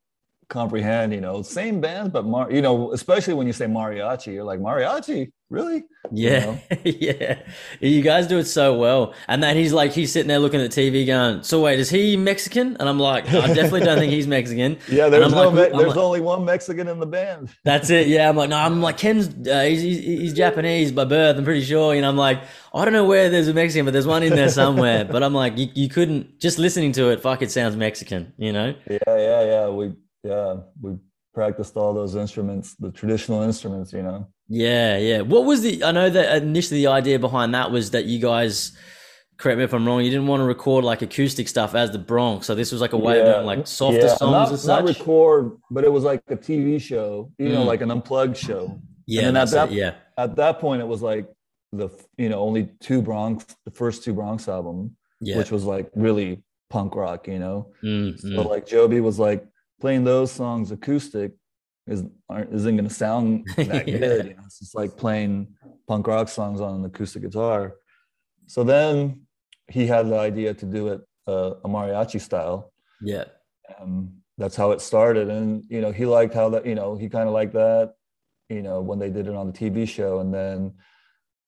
comprehend you know same band but Mar- you know especially when you say mariachi you're like mariachi really Yeah, yeah. You guys do it so well. And then he's like, he's sitting there looking at the TV going, so wait, is he Mexican? And I'm like, I definitely don't think he's Mexican. yeah there's no like- Me- there's like- only one mexican in the band That's it. Yeah. I'm like, no, I'm like, Ken's, uh, he's, he's, he's Japanese by birth. I'm pretty sure. You know, I'm like, I don't know where there's a Mexican, but there's one in there somewhere. but I'm like, you, you couldn't, just listening to it, fuck, it sounds Mexican, you know? Yeah, yeah, yeah. We yeah, we practiced all those instruments, the traditional instruments, you know. Yeah, yeah. What was the? I know that initially the idea behind that was that you guys, correct me if I'm wrong, you didn't want to record like acoustic stuff as the Bronx, so this was like a way of doing like softer yeah, songs not, not such. record, but it was like a TV show, you know, Mm. like an unplugged show. yeah, and then at that- it, yeah, At that point, it was like the you know only two Bronx, the first two Bronx album, yeah. which was like really punk rock, you know. Mm, So mm. like Joby was like playing those songs acoustic is aren't, isn't going to sound that Yeah. good. You know? It's just like playing punk rock songs on an acoustic guitar. So then he had the idea to do it uh, a mariachi style. yeah, Um, that's how it started, and you know he liked how that you know he kind of liked that. You know when they did it on the TV show, and then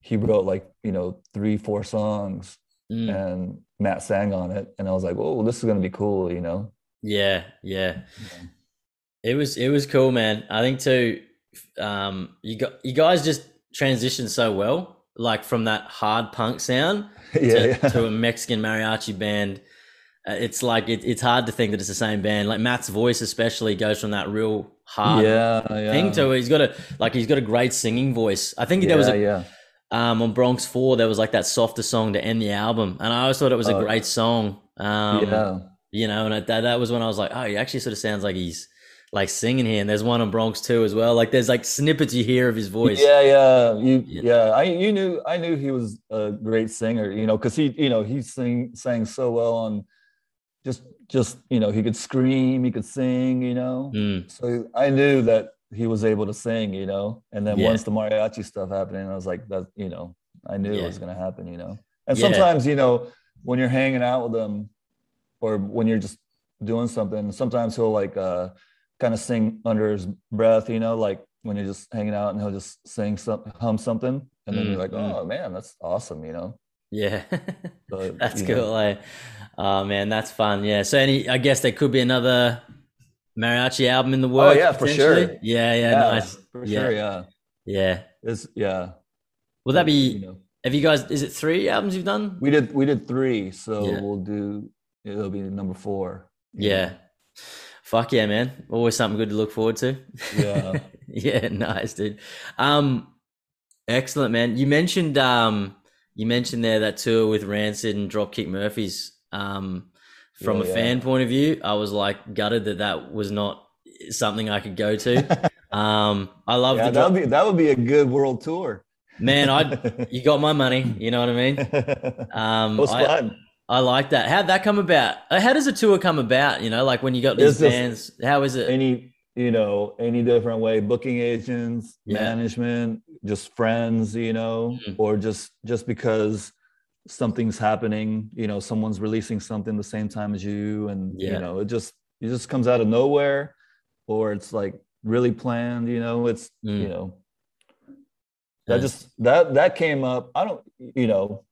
he wrote like you know three four songs, mm. and Matt sang on it, and I was like, oh, this is gonna be cool, you know. Yeah, yeah. It was it was cool, man. I think too. Um, you got you guys just transitioned so well, like from that hard punk sound yeah, to, yeah. to a Mexican mariachi band. Uh, it's like it, it's hard to think that it's the same band. Like Matt's voice, especially, goes from that real hard yeah, yeah. thing to he's got a like he's got a great singing voice. I think there was a yeah. um on Bronx Four there was like that softer song to end the album, and I always thought it was a Oh. great song. Um, yeah. You know, and that that was when I was like, oh, he actually sort of sounds like he's like singing here, and there's one on Bronx too as well. Like there's like snippets you hear of his voice. Yeah, yeah, you, Yeah. yeah. I you knew I knew he was a great singer, you know, because he, you know, he sing sang so well on just just you know he could scream, he could sing, you know. Mm, So I knew that he was able to sing, you know. And then Yeah. once the mariachi stuff happened, I was like, that, you know, I knew Yeah. it was gonna happen, you know. And sometimes, you know, when you're hanging out with him, or when you're just doing something, sometimes he'll like uh kind of sing under his breath, you know, like when you're just hanging out and he'll just sing some hum something, and then Mm, you're like, mm. oh man, that's awesome, you know. yeah, So, that's cool. know. eh? Oh man, that's fun. Yeah. So any, I guess there could be another mariachi album in the works. Oh, yeah, for sure. potentially? Yeah, yeah, nice. for Yeah. sure, yeah. Yeah. It's yeah. Will that you be? know. Have you guys? Is it three albums you've done? We did we did three, so Yeah. we'll do it'll be number four. Yeah. know. Fuck yeah, man. Always something good to look forward to. Yeah. yeah, nice, dude. Um excellent, man. You mentioned um you mentioned there that tour with Rancid and Dropkick Murphys. Um from Yeah, a yeah. fan point of view, I was like gutted that that was not something I could go to. um I love yeah, that would be that would be a good world tour. man, I you got my money, you know what I mean? Um it was I, fun. I like that. How'd that come about? Uh, How does a tour come about? You know, like when you got these bands, how is it? Any you know any different way, booking agents, Yeah. management, just friends, you know, Mhm. or just just because something's happening, you know, someone's releasing something the same time as you, and Yeah. you know, it just it just comes out of nowhere, or it's like really planned. You know, it's Mm. you know that just that that came up i don't you know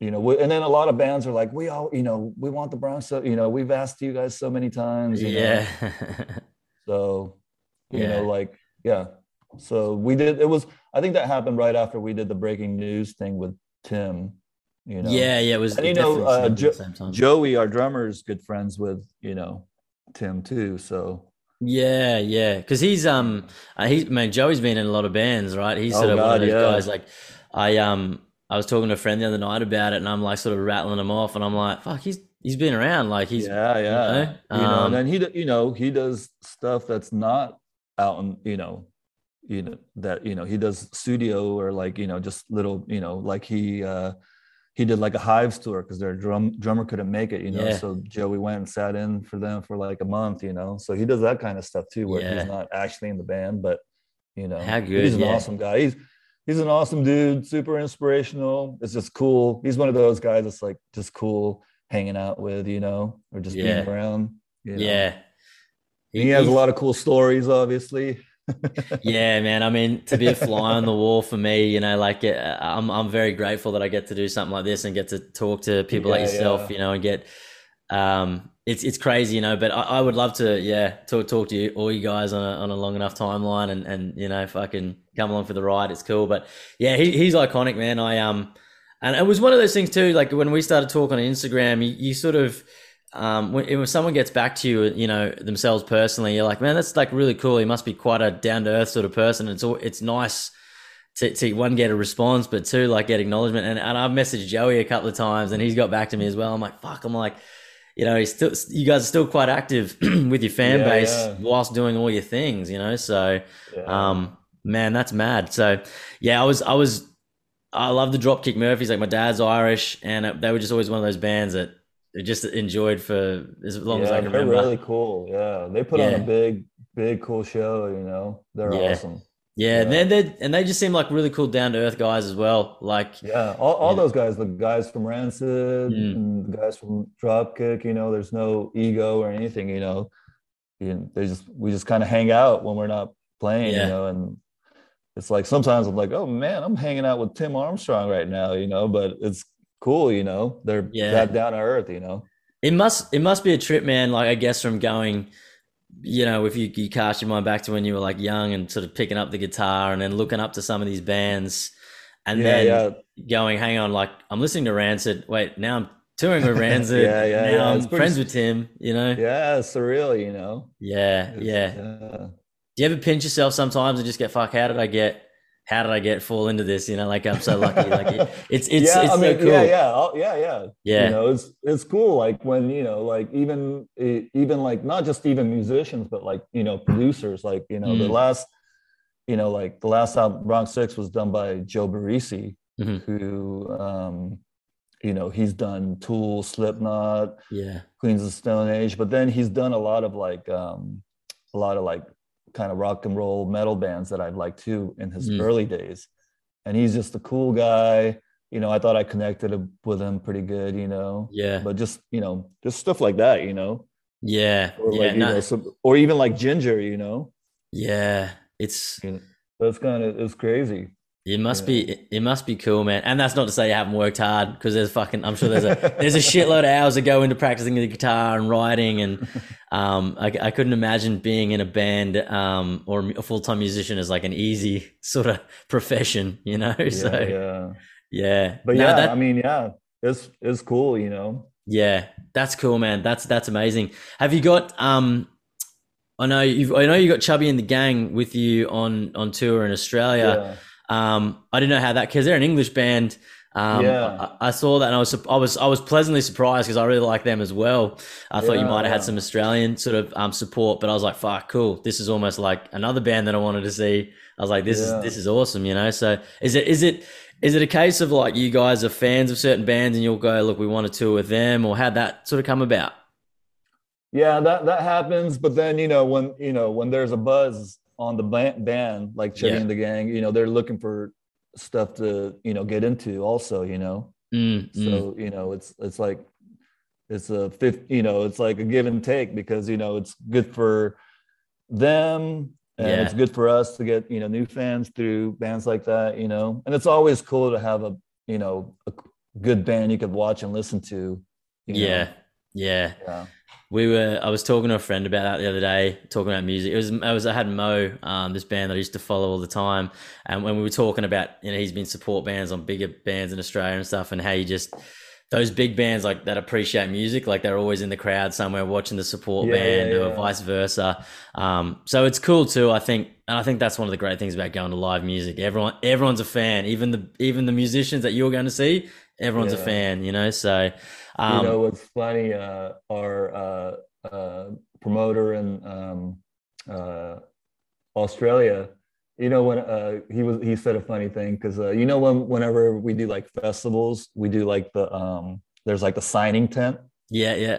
you know we- and then a lot of bands are like we all you know we want the bronx so you know we've asked you guys so many times you know? yeah. so you Yeah. know like yeah so we did it was i think that happened right after we did the breaking news thing with tim you know yeah, yeah, it was And you know, uh, Jo- the same time. joey our drummer is good friends with you know tim too so Yeah, yeah, because he's um, uh, he man, Joey's been in a lot of bands, right? He's Oh, sort of one of those yeah. guys. Like, I um, I was talking to a friend the other night about it, and I'm like, sort of rattling him off, and I'm like, fuck, he's he's been around, like he's yeah yeah know, you know, um, and then he you know he does stuff that's not out in you know you know that you know he does studio or like you know just little you know like he uh he did like a hives tour because their drum drummer couldn't make it you know Yeah. so joey went and sat in for them for like a month you know so he does that kind of stuff too where Yeah. he's not actually in the band but you know How good, he's an yeah. awesome guy he's he's an awesome dude super inspirational it's just cool he's one of those guys that's like just cool hanging out with you know or just Yeah. being around you know? yeah. he, has a lot of cool stories obviously yeah, man. I mean, to be a fly on the wall for me, you know, like uh, I'm I'm very grateful that I get to do something like this and get to talk to people like yourself, yeah. you know, and get um it's it's crazy, you know, but I, I would love to, yeah, talk talk to you all you guys on a on a long enough timeline and and you know, if I can come along for the ride. It's cool, but yeah, he, he's iconic, man. I um, and it was one of those things too. Like when we started talking on Instagram, you, you sort of um, when, when someone gets back to you, you know, themselves personally, you're like, man, that's like really cool. He must be quite a down to earth sort of person. It's all, it's nice to, to one get a response, but two like get acknowledgement. And and I've messaged Joey a couple of times, and he's got back to me as well. I'm like, fuck. I'm like, you know, he's still, you guys are still quite active with your fan Yeah, base yeah. whilst doing all your things, you know. So, Yeah. um, man, that's mad. So, yeah, I was, I was, I love the Dropkick Murphys. Like my dad's Irish, and it, they were just always one of those bands that I just enjoyed for as long as I can they're really cool. Yeah, they put on a big, big cool show. You know, they're awesome. Yeah, and Yeah. they're, they're and they just seem like really cool, down to earth guys as well. Like, Yeah, all, all those guys, the guys from Rancid, Mm. and the guys from Dropkick. You know, there's no ego or anything. You know, you they just we just kind of hang out when we're not playing. Yeah. You know, and it's like sometimes I'm like, oh man, I'm hanging out with Tim Armstrong right now. You know, but it's cool. You know, they're Yeah. that down to earth. You know. It must it must be a trip, man. Like I guess from going, you know, if you, you cast your mind back to when you were like young and sort of picking up the guitar and then looking up to some of these bands, and yeah, then yeah. going, hang on, like I'm listening to Rancid. Wait, now I'm touring with Rancid. Yeah, yeah, Now yeah. I'm pretty friends with Tim. You know. Yeah, surreal. You know. Yeah. yeah. Do you ever pinch yourself sometimes and just get fuck? How did I get? How did I get fall into this? You know, like I'm so lucky. Like it, it's it's yeah, it's I mean, so cool. yeah, yeah, oh, yeah, yeah, Yeah. You know, it's it's cool. Like when you know, like even even like not just even musicians, but like you know, producers. Like you know, the Mm. last, you know, like the last album, Bronx Six, was done by Joe Barresi, Mhm. who, um, you know, he's done Tool, Slipknot, Yeah. Queens of the Stone Age, but then he's done a lot of like um, a lot of like kind of rock and roll metal bands that I've liked too in his Mm. early days. And he's just a cool guy. You know, I thought I connected with him pretty good, you know. Yeah. But just, you know, just stuff like that, you know. Yeah. Or yeah. like, you no, know, some, or even like Ginger, you know. yeah. It's You know, That's kind of it's crazy. It must Yeah. be it, must be cool, man. And that's not to say you haven't worked hard because there's fucking I'm sure there's a there's a shitload of hours that go into practicing the guitar and writing and um I, I couldn't imagine being in a band um or a full-time musician as like an easy sort of profession you know Yeah, so yeah. yeah But No, yeah, that- I mean, yeah, it's it's cool, you know. yeah that's cool man that's that's amazing have you got um I know you've I know you got Chubby and the gang with you on on tour in Australia Um, I didn't know how that because they're an English band. Um, Yeah. I, I saw that and I was I was I was pleasantly surprised because I really like them as well. I thought you might have had some Australian sort of um, support, but I was like, "Fuck, cool! This is almost like another band that I wanted to see." I was like, "This Yeah. is this is awesome," you know. So is it is it is it a case of like you guys are fans of certain bands and you'll go, "Look, we want to tour with them," or how'd that sort of come about? Yeah, that that happens. But then you know when you know when there's a buzz on the band, band like Chubby Yeah. and the Gang, you know they're looking for stuff to you know get into also. You know, Mm, mm. so you know it's it's like it's a fifth. You know, it's like a give and take because you know it's good for them and Yeah. it's good for us to get you know new fans through bands like that. You know, and it's always cool to have a you know a good band you could watch and listen to. you know? yeah, yeah. Yeah. We were. I was talking to a friend about that the other day, talking about music. It was. I was. I had Mo, um, this band that I used to follow all the time, and when we were talking about, you know, he's been support bands on bigger bands in Australia and stuff, and how you just those big bands like that appreciate music, like they're always in the crowd somewhere watching the support Yeah, band, yeah, or vice versa. Um, so it's cool too. I think, and I think that's one of the great things about going to live music. Everyone, everyone's a fan. Even the even the musicians that you're going to see, everyone's a fan. You know, so. Um, you know what's funny uh our uh uh promoter in um uh australia you know when uh he was he said a funny thing because uh you know when whenever we do like festivals we do like the um there's like the signing tent yeah, yeah.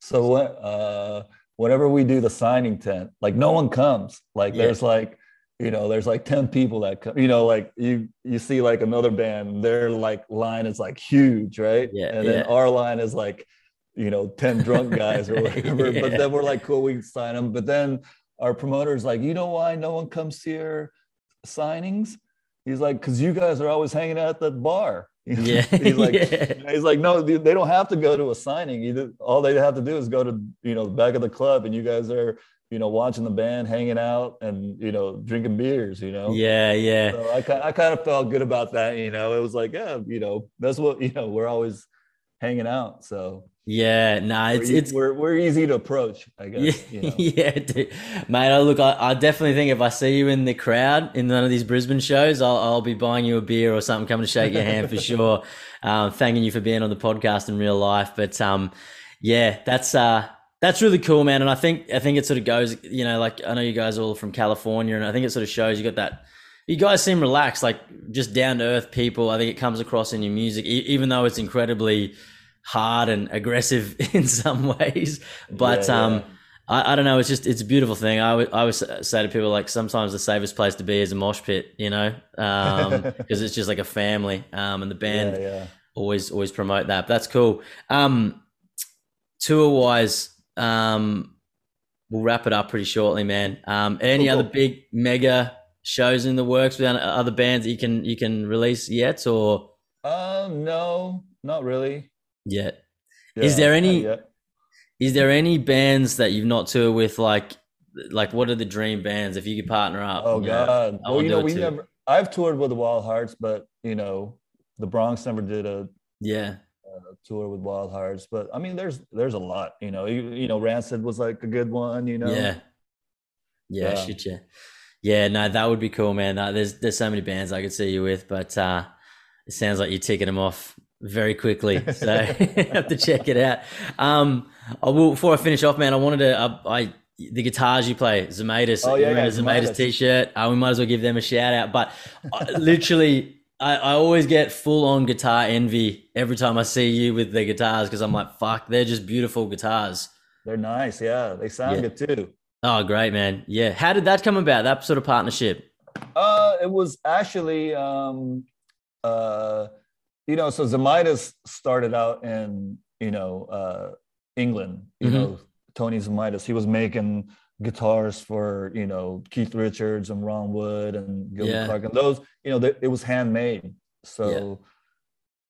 so what uh whenever we do the signing tent like no one comes like Yeah. there's like you know there's like 10 people that come you know like you you see like another band their like line is like huge right Yeah, and then yeah. our line is like you know 10 drunk guys or whatever Yeah. but then we're like cool we can sign them but then our promoter's like you know why no one comes to your signings he's like because you guys are always hanging out at that bar Yeah, he's like yeah. He's like, no, they they don't have to go to a signing. Either all they have to do is go to you know the back of the club, and you guys are you know watching the band, hanging out, and you know drinking beers. You know. Yeah, yeah. So I I kind of felt good about that. You know, it was like, yeah, you know, that's what you know. We're always hanging out, so Yeah, nah, it's we're, it's we're we're easy to approach. I yeah, guess. You know? yeah, dude. mate. I look, I, I definitely think if I see you in the crowd in one of these Brisbane shows, I'll I'll be buying you a beer or something, coming to shake your hand for sure. Um, thanking you for being on the podcast in real life, but um, yeah, that's uh. That's really cool, man, and I think I think it sort of goes, you know, like I know you guys are all from California, and I think it sort of shows you got that. You guys seem relaxed, like just down to earth people. I think it comes across in your music, e- even though it's incredibly hard and aggressive in some ways. But Yeah, um. I, I don't know. It's just it's a beautiful thing. I would I would say to people like sometimes the safest place to be is a mosh pit, you know, because it's just like a family. Um, and the band yeah, yeah. always always promote that. But that's cool. Um, tour wise, um, we'll wrap it up pretty shortly, man. Um, any Cool, other big mega shows in the works with other bands that you can you can release yet or Um, no, not really. yet? Is there any- Is there any bands that you've not toured with? Like, like what are the dream bands if you could partner up? Oh know? God! I Well, you know, we too. never. I've toured with the Wild Hearts, but you know, the Bronx never did a, Yeah, tour with Wild Hearts. But I mean, there's there's a lot. You know, you, you know, Rancid was like a good one. You know. yeah, yeah, Yeah. shit, yeah, Yeah, no, that would be cool, man. Uh, there's there's so many bands I could see you with, but uh, it sounds like you're ticking them off very quickly. So have to check it out. Um, I will before I finish off, man. I wanted to uh, I the guitars you play, Zemaitis. Oh, yeah, yeah, t-shirt. Uh, we might as well give them a shout out. But literally, I, I always get full on guitar envy every time I see you with the guitars because I'm like, fuck, they're just beautiful guitars. They're nice. Yeah, they sound Yeah. good too. Oh, great, man. Yeah. How did that come about? That sort of partnership? Uh, it was actually, um, uh, you know, so Zemaitis started out in, you know, uh, England. You Mhm. know, Tony Zemaitis. He was making guitars for, you know, Keith Richards and Ron Wood and Gilby Yeah. Clarke, and those, you know, they, it was handmade. So,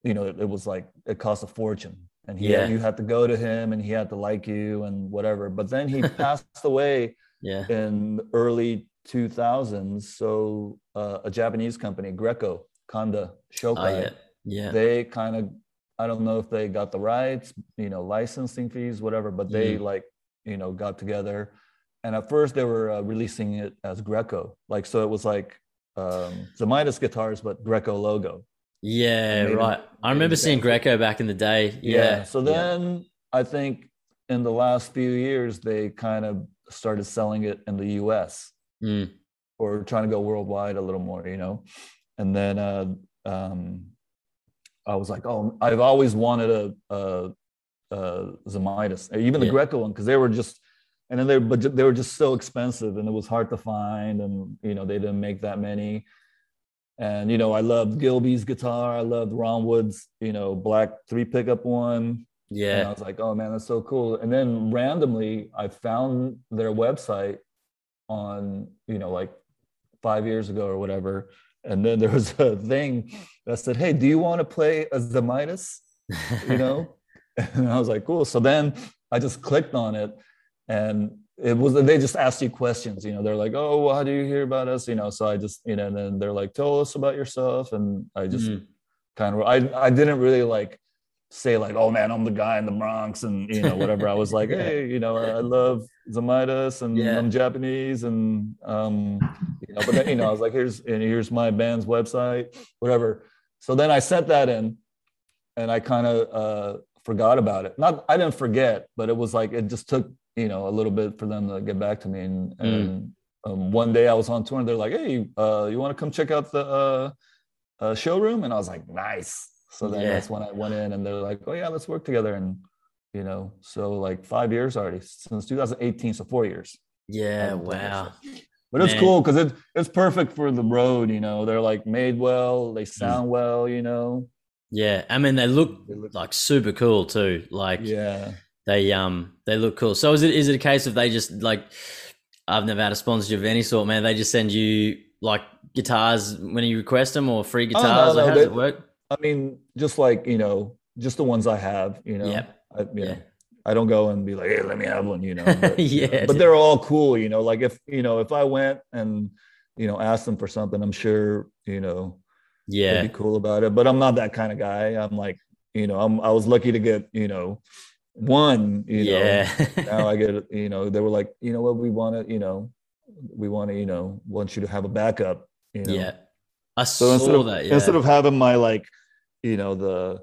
you know, it, it was like it cost a fortune, and he Yeah. you had to go to him, and he had to like you and whatever. But then he passed away Yeah. in the early 2000s. So uh, a Japanese company, Greco, Kanda Shokai, Oh, yeah. Yeah. they kind of, I don't know if they got the rights, you know, licensing fees, whatever, but they Mm. like, you know, got together. And at first they were uh, releasing it as Greco. Like, so it was like um, Zemaitis guitars, but Greco logo. Yeah, Made right. I remember seeing. Greco back in the day. Yeah. So then I think in the last few years, they kind of started selling it in the US. Mm. or trying to go worldwide a little more, you know. And then uh, um, I was like, oh, I've always wanted a, a, a Zemaitis, or even the Yeah. Greco one, because they were just, and then they but they were just so expensive, and it was hard to find, and you know they didn't make that many. And you know, I loved Gilby's guitar. I loved Ron Wood's, you know, black three pickup one. And I was like, oh man, that's so cool. And then randomly, I found their website on, you know, like five years ago or whatever. And then there was a thing that said, hey, do you want to play a Zemaitis? You know? and I was like, cool. So then I just clicked on it and it was, they just asked you questions, you know, they're like, oh, well, how do you hear about us? You know, so I just, you know, and then they're like, tell us about yourself. And I just Mhm. kind of I I didn't really like say like oh man I'm the guy in the Bronx and you know whatever I was like Yeah. hey you know I love Zemaitis and Yeah. I'm Japanese and um you know but then you know I was like here's and here's my band's website whatever so then I sent that in and I kind of uh forgot about it not I didn't forget but it was like it just took you know a little bit for them to get back to me and, Mm. and um, one day I was on tour and they're like hey uh you want to come check out the uh uh, showroom and i was like nice so then Yeah. that's when i went in and they're like oh yeah let's work together and you know so like five years already since 2018 so four years Yeah. Wow. but it's Man. cool because it, it's perfect for the road you know they're like made well Mm. they sound well you know Yeah. I mean, they look They look- like super cool too. Like yeah they um they look cool. So is it is it a case of they just like I've never had a sponsorship of any sort, man. They just send you like guitars when you request them or free Oh, no, guitars. or no, how does it work? i mean just like you know just the ones i have you know Yep. I, you Yeah. know, I don't go and be like, hey, let me have one, you know. But, you know, Yeah, but they're all cool, you know. Like if you know, if I went and you know asked them for something, I'm sure you know Yeah. they'd be cool about it. But I'm not that kind of guy. I'm like, you know, I'm I was lucky to get you know one, you know. yeah. Now I get you know they were like, you know what, we want to, you know, we want to, you know, want you to have a backup, you know. yeah. I So saw instead of, that. Yeah. instead of having my like, you know, the,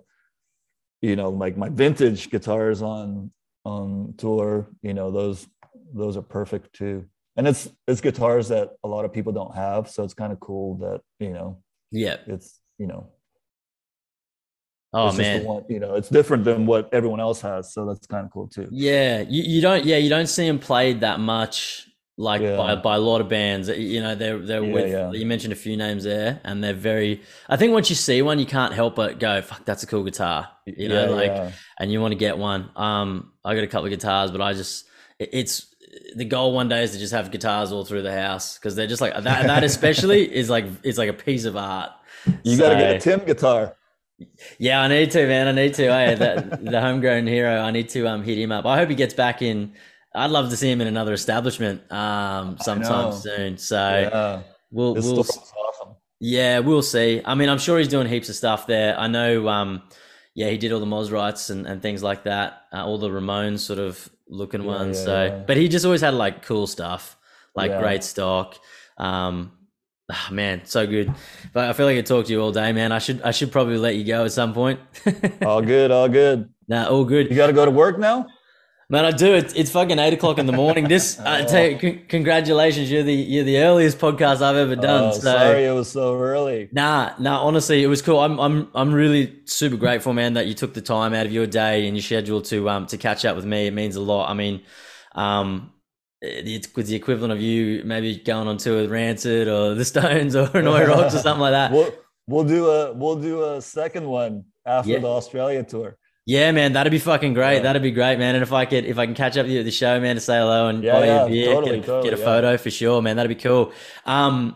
you know, like my vintage guitars on on tour, you know, those those are perfect too. And it's it's guitars that a lot of people don't have, so it's kind of cool that you know yeah. it's you know Oh it's man. one, you know it's different than what everyone else has, so that's kind of cool too. Yeah, you, you don't. Yeah, you don't see them played that much, like Yeah. by, by a lot of bands. You know, they're they're Yeah, with. yeah. You mentioned a few names there, and they're very. I think once you see one, you can't help but go, "Fuck, that's a cool guitar." You know, like, and you want to get one. Um, I got a couple of guitars, but I just it- it's the goal one day is to just have guitars all through the house because they're just like that. That especially is like it's like a piece of art. you got to get a Tym guitar. Yeah, I need to, man. I need to. Hey, the, the homegrown hero. I need to um hit him up. I hope he gets back in. I'd love to see him in another establishment um sometime soon. So yeah, we'll this we'll awesome. yeah we'll see. I mean, I'm sure he's doing heaps of stuff there. I know. Um, yeah, he did all the Moz rights and, and things like that. Uh, all the Ramones sort of looking Yeah, ones. yeah, so, but he just always had like cool stuff, like great stock. Um, ah, man, so good. But I feel like I talked to you all day, man. I should I should probably let you go at some point. All good, all good. nah, all good. You got to go to work now. Man, I do. It's, it's fucking eight o'clock in the morning. This, I tell you, con- congratulations. You're the you're the earliest podcast I've ever done. Oh, so, sorry, it was so early. nah, nah. Honestly, it was cool. I'm I'm I'm really super grateful, man, that you took the time out of your day and your schedule to um to catch up with me. It means a lot. I mean, um, it was the equivalent of you maybe going on tour with Rancid or the Stones or Hanoi Rocks or something like that. We'll we'll do a we'll do a second one after Yeah. the Australia tour. Yeah, man, that'd be fucking great. Yeah. That'd be great, man. And if I could, if I can catch up with you at the show, man, to say hello and Yeah, buy you a beer, totally, get a, totally, get a yeah. photo for sure, man. That'd be cool. Um,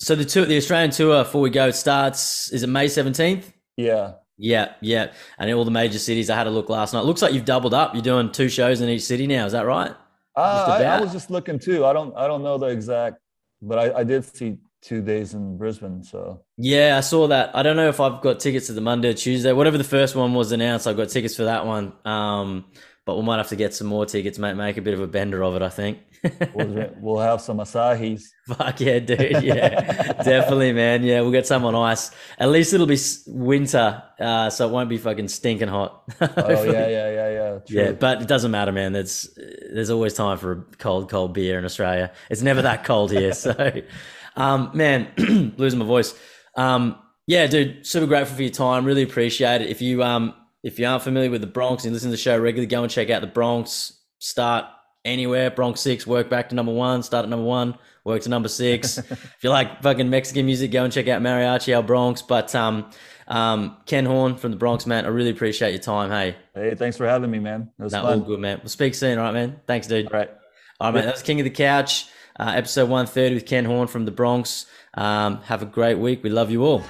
so the tour, the Australian tour, before we go, it starts. Is it May seventeenth? Yeah. Yeah, yeah. And in all the major cities, I had a look last night. Looks like you've doubled up. You're doing two shows in each city now. Is that right? Uh, I, I was just looking too. I don't I don't know the exact, but I, I did see two days in Brisbane. So Yeah, I saw that. I don't know if I've got tickets to the Monday or Tuesday. Whatever the first one was announced, I've got tickets for that one. Um, but we might have to get some more tickets, mate. Make a bit of a bender of it, I think. we'll, have some Asahis. Fuck yeah, dude. Yeah, definitely, man. Yeah, we'll get some on ice. At least it'll be winter, uh, so it won't be fucking stinking hot. Oh yeah, yeah, yeah, yeah. True. Yeah, but it doesn't matter, man. There's there's always time for a cold, cold beer in Australia. It's never that cold here. So, um, man, losing my voice. Um, yeah, dude, super grateful for your time. Really appreciate it. If you um if you aren't familiar with the Bronx and you listen to the show regularly, go and check out the Bronx. Start anywhere. Bronx six, work back to number one. Start at number one, work to number six. if you like fucking Mexican music, go and check out Mariachi El Bronx. But um, um, Ken Horne from the Bronx, man, I really appreciate your time. Hey, Hey, thanks for having me, man. That was no, all good, man. We'll speak soon, all right, man? Thanks, dude. All right. All right, mate. That was King of the Couch, uh, episode 130 with Ken Horne from the Bronx. Um, have a great week. We love you all.